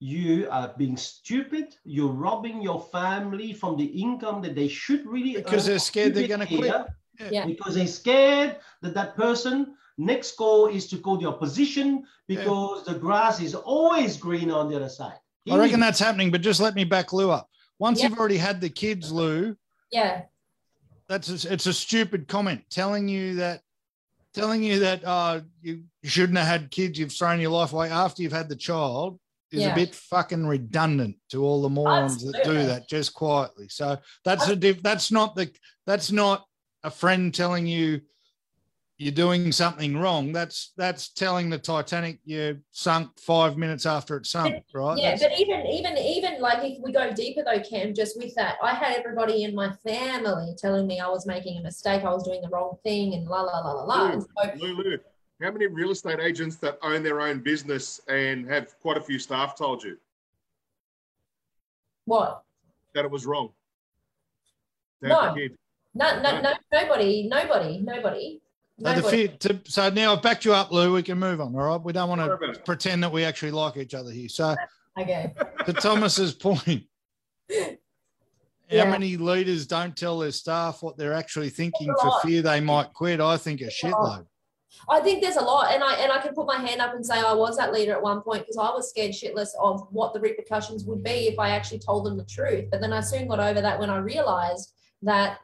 you are being stupid, you're robbing your family from the income that they should really Because earn they're scared they're gonna quit. here, Yeah. Because they're scared that that person Next goal is to go the opposition because the grass is always green on the other side. I reckon that's happening, but just let me back Lou up. Once Yeah. you've already had the kids, Lou, Yeah. that's a, it's a stupid comment telling you that telling you that uh, you shouldn't have had kids. You've thrown your life away after you've had the child is Yeah. a bit fucking redundant to all the morons that do that just quietly. So that's a diff, that's not the that's not a friend telling you you're doing something wrong. That's that's telling the Titanic you sunk five minutes after it sunk, right? Yeah, That's- but even even even like if we go deeper though, Cam, just with that, I had everybody in my family telling me I was making a mistake, I was doing the wrong thing, and la la la la la. And so Lou, Lou, how many real estate agents that own their own business and have quite a few staff told you what? that it was wrong? To No. have a kid? No, no, no, nobody, nobody, nobody. So, the fear, to, so now I've backed you up, Lou. We can move on. All right. We don't want to pretend that we actually like each other here. So, Okay. to Thomas's point, how Yeah. many leaders don't tell their staff what they're actually thinking for fear they might quit? I think a shitload. I think there's a lot, and I and I can put my hand up and say I was that leader at one point because I was scared shitless of what the repercussions would be if I actually told them the truth. But then I soon got over that when I realized that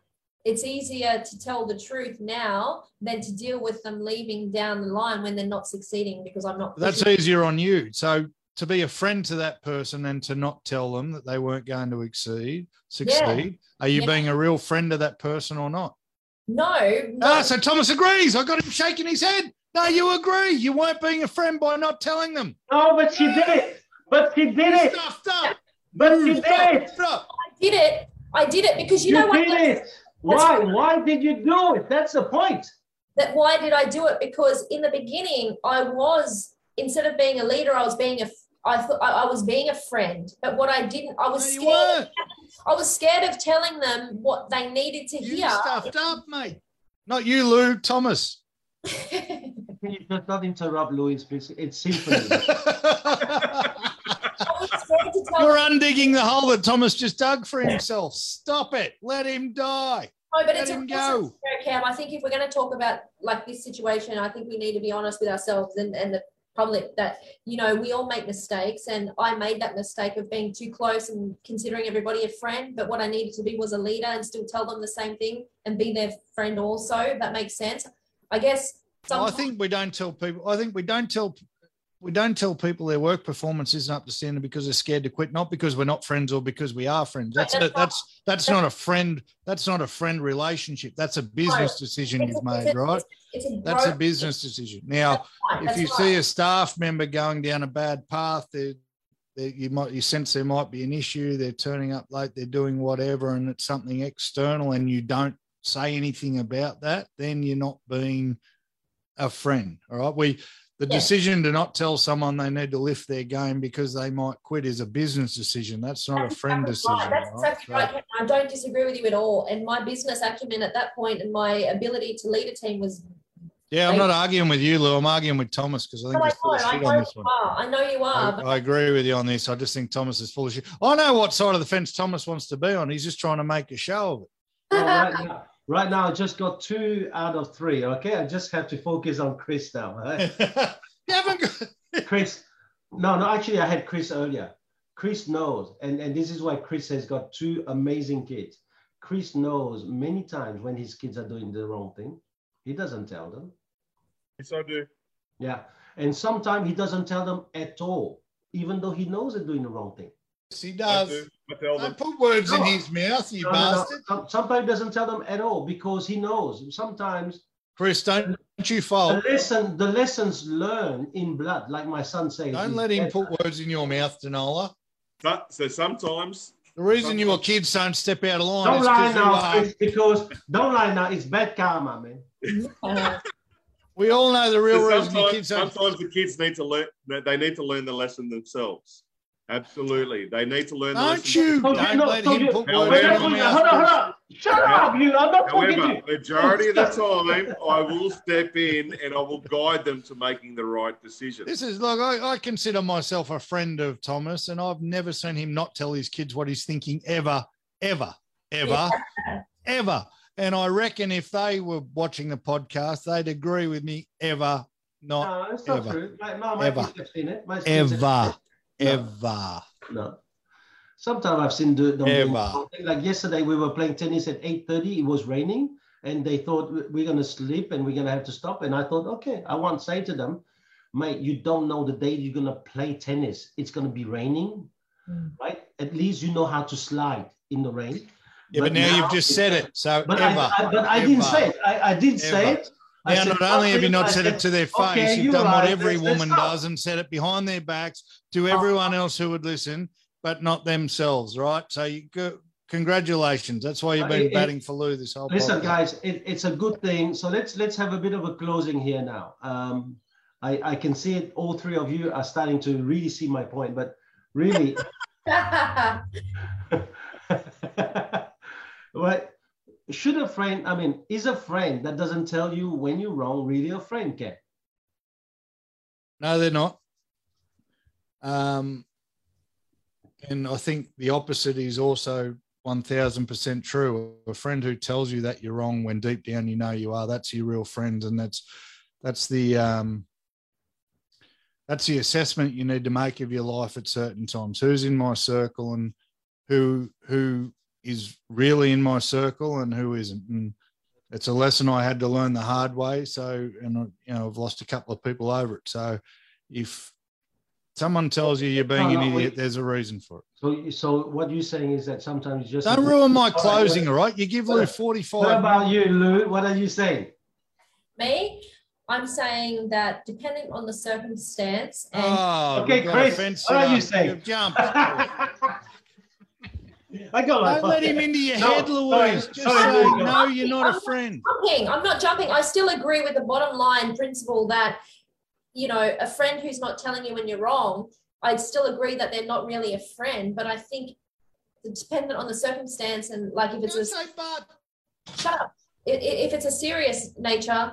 it's easier to tell the truth now than to deal with them leaving down the line when they're not succeeding because I'm not. That's pushing- easier on you. So, to be a friend to that person and to not tell them that they weren't going to exceed, succeed, are you Yeah. being a real friend to that person or not? no, no. Ah, so Thomas agrees. I got him shaking his head. No, you agree. You weren't being a friend by not telling them. No, but she did it. But she did it. Stuffed up. But she did Stop, it. stop. I did it. I did it because you, You know what? did it. Why? Why did you do it? That's the point. that why did I do it? Because in the beginning, I was instead of being a leader, I was being a I thought I, I was being a friend. But what I didn't, I was you scared. I was scared of telling them what they needed to You hear. stuffed up, mate. Not you, Lou. Thomas. Can you just not interrupt Louis, please? It's symphony. I was scared to tell You're undigging the hole that Thomas just dug for himself. Stop it. Let him die. no, but let it's a go. Cam. I think if we're going to talk about like this situation, I think we need to be honest with ourselves and, and the public that you know we all make mistakes, and I made that mistake of being too close and considering everybody a friend. But what I needed to be was a leader and still tell them the same thing and be their friend also. That makes sense. I guess. Well, I think we don't tell people. I think we don't tell. We don't tell people their work performance isn't up to standard because they're scared to quit, not because we're not friends or because we are friends. That's Right, a, that's not- that's that's not a friend. That's not a friend relationship. That's a business decision It's you've a- made, a- right? It's a That's a business decision. Now, Right, if you right. see a staff member going down a bad path, they they- you might you sense there might be an issue. They're turning up late. They're doing whatever, and it's something external, and you don't say anything about that. Then you're not being a friend. All right. We the Yeah. decision to not tell someone they need to lift their game because they might quit is a business decision. That's not That's a friend exactly decision. right. That's right? exactly So- right. I don't disagree with you at all. And my business acumen at that point and my ability to lead a team was. yeah, I'm not arguing with you, Lou. I'm arguing with Thomas because I think No, I he's full know, of shit on you this one. are. I know you are. I, I agree with you on this. I just think Thomas is full of shit. I know what side of the fence Thomas wants to be on. He's just trying to make a show of Well, right, now, right now, I just got two out of three. Okay, I just have to focus on Chris now. right? it. you haven't. Chris, no, no, actually, I had Chris earlier. Chris knows, and, and this is why Chris has got two amazing kids. Chris knows many times when his kids are doing the wrong thing. He doesn't tell them. Yes, I do. Yeah. And sometimes he doesn't tell them at all, even though he knows they're doing the wrong thing. Yes, he I does. do. I tell them. Don't put words in his mouth, you No, no, no. bastard. Sometimes he doesn't tell them at all because he knows. Sometimes Chris, don't you the lesson, the lessons learned in blood, like my son says. Don't let him put words in your mouth, Danola. But, so sometimes The reason your kids don't step out of line Don't is lie because now. Chris, because don't lie now. It's bad karma, man. We all know the real so reason your sometimes, kids sometimes the kids need to learn. They need to learn the lesson themselves. Absolutely, they need to learn. the Don't lesson you? Don't you know- let him you- put However- words in your mouth. hold on, hold on. Shut up, you. I'm not talking to However, you. majority of the time, I will step in and I will guide them to making the right decision. This is look, I, I consider myself a friend of Thomas, and I've never seen him not tell his kids what he's thinking ever, ever, ever, ever. And I reckon if they were watching the podcast, they'd agree with me. Ever, not No, it's not ever. true. My, my, my Ever. kids have seen it. My kids have ever, seen it. Ever. No. Sometimes I've seen the, them Ever. Like yesterday, we were playing tennis at 8.30. It was raining. And they thought "We- we're going to sleep and we're going to have to stop. And I thought, okay, I won't say to them, mate, you don't know the day you're going to play tennis. It's going to be raining, Mm. right? At least you know how to slide in the rain. Yeah, but, now, you've just said it. So But ever. I, I, but I didn't say it. I, I did say it. I Now, said not only have you not I said it to their face, okay, you've you're done what every let's- let's woman stop. does and said it behind their backs to everyone else who would listen, but not themselves, right? So you go, congratulations. That's why you've Uh, been it- it- batting for Lou this whole Listen, podcast. guys, it, it's a good thing. So let's let's have a bit of a closing here now. Um, I, I can see it. All three of you are starting to really see my point, but really, what should a friend? I mean, is a friend that doesn't tell you when you're wrong really a friend? Ken? No, they're not. Um, and I think the opposite is also 1000% true. A friend who tells you that you're wrong when deep down you know you are, that's your real friend. And that's, that's the, um, that's the assessment you need to make of your life at certain times. Who's in my circle and who, who is really in my circle and who isn't. And it's a lesson I had to learn the hard way. So, and you know, I've lost a couple of people over it. So, if someone tells you you're being No, an idiot, wait. there's a reason for it. So so what you're saying is that sometimes you just Don't ruin my closing, what- all right? You give Lou 45. What about you, Lou? What are you saying? Me, I'm saying that depending on the circumstance and Oh, Okay, we've got a Chris, what are you saying? You've jumped. I got my Don't let him into your No, head, sorry, Louise. Just sorry, say, Lou. no, you're not a friend. jumping. I'm not jumping. I still agree with the bottom line principle that, you know, a friend who's not telling you when you're wrong, I'd still agree that they're not really a friend. But I think it's dependent on the circumstance and like if it's Don't a say but. shut up. I- i- If it's a serious nature,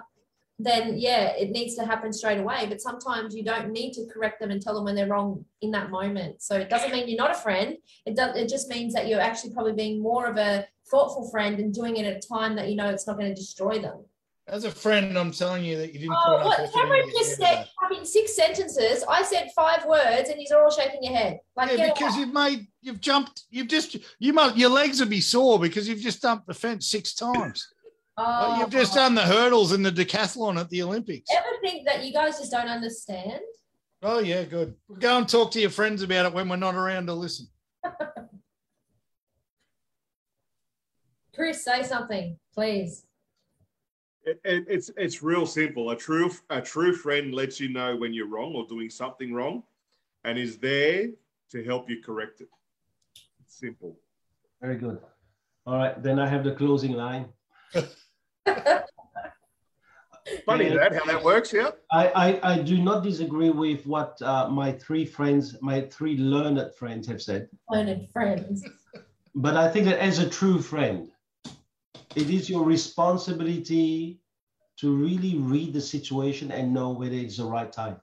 then yeah, it needs to happen straight away. But sometimes you don't need to correct them and tell them when they're wrong in that moment. So it doesn't mean you're not a friend. It does. It just means that you're actually probably being more of a thoughtful friend and doing it at a time that you know it's not going to destroy them. As a friend, I'm telling you that you didn't Oh, what Cameron just said. I mean, six sentences. I said five words, and you're all shaking your head. Like, Yeah, because off. you've made, you've jumped, you've just, you must, your legs would be sore because you've just jumped the fence six times. Oh, Like, you've just done the hurdles and the decathlon at the Olympics. Ever think that you guys just don't understand? Oh yeah, good. Go and talk to your friends about it when we're not around to listen. Chris, say something, please. It, it, it's it's real simple. A true a true friend lets you know when you're wrong or doing something wrong, and is there to help you correct it. It's simple. Very good. All right, then I have the closing line. Funny Yeah. that how that works. Yeah. I, I, I do not disagree with what uh, my three friends, my three learned friends have said. Learned friends. But I think that as a true friend, it is your responsibility to really read the situation and know whether it's the right time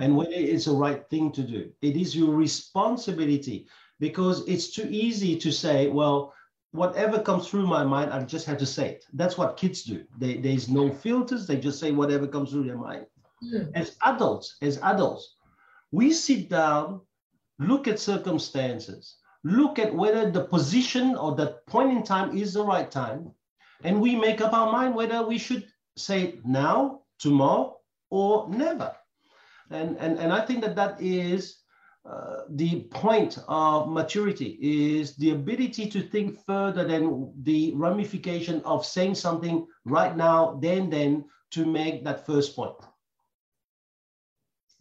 and whether it's the right thing to do. It is your responsibility because it's too easy to say, well, whatever comes through my mind, I just have to say it. That's what kids do. They, there's no filters. They just say whatever comes through their mind. Hmm. As adults, as adults, we sit down, look at circumstances, look at whether the position or that point in time is the right time, and we make up our mind whether we should say it now, tomorrow, or never. And, and, and I think that that is uh, the point of maturity is the ability to think further than the ramification of saying something right now, then, then to make that first point.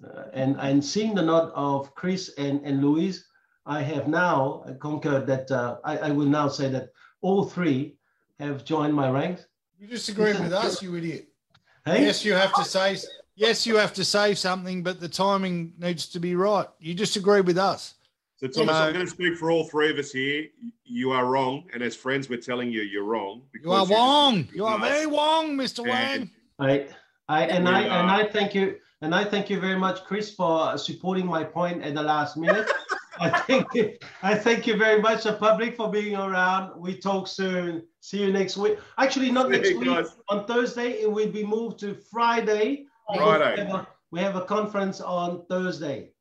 Uh, and, and seeing the nod of Chris and, and Louise, I have now concurred that uh, I, I will now say that all three have joined my ranks. You disagree with us, you idiot. Hey, Yes, you have to say. Yes, you have to say something, but the timing needs to be right. You disagree with us. So Thomas, No. I'm going to speak for all three of us here. You are wrong, and as friends, we're telling you you're wrong. You are wrong. You are very wrong, Mr. Wang. I, I and I and I thank you and I thank you very much, Chris, for supporting my point at the last minute. I think I thank you very much, the public, for being around. We talk soon. See you next week. Actually, not next Hey, week. guys. On Thursday, it will be moved to Friday. Friday. We eh? have, a, we have a conference on Thursday.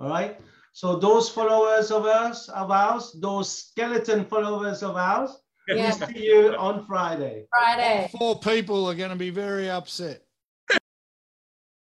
All right. So those followers of us, of ours, those skeleton followers of ours, Yeah. we'll see you on Friday. Friday. Four people are going to be very upset.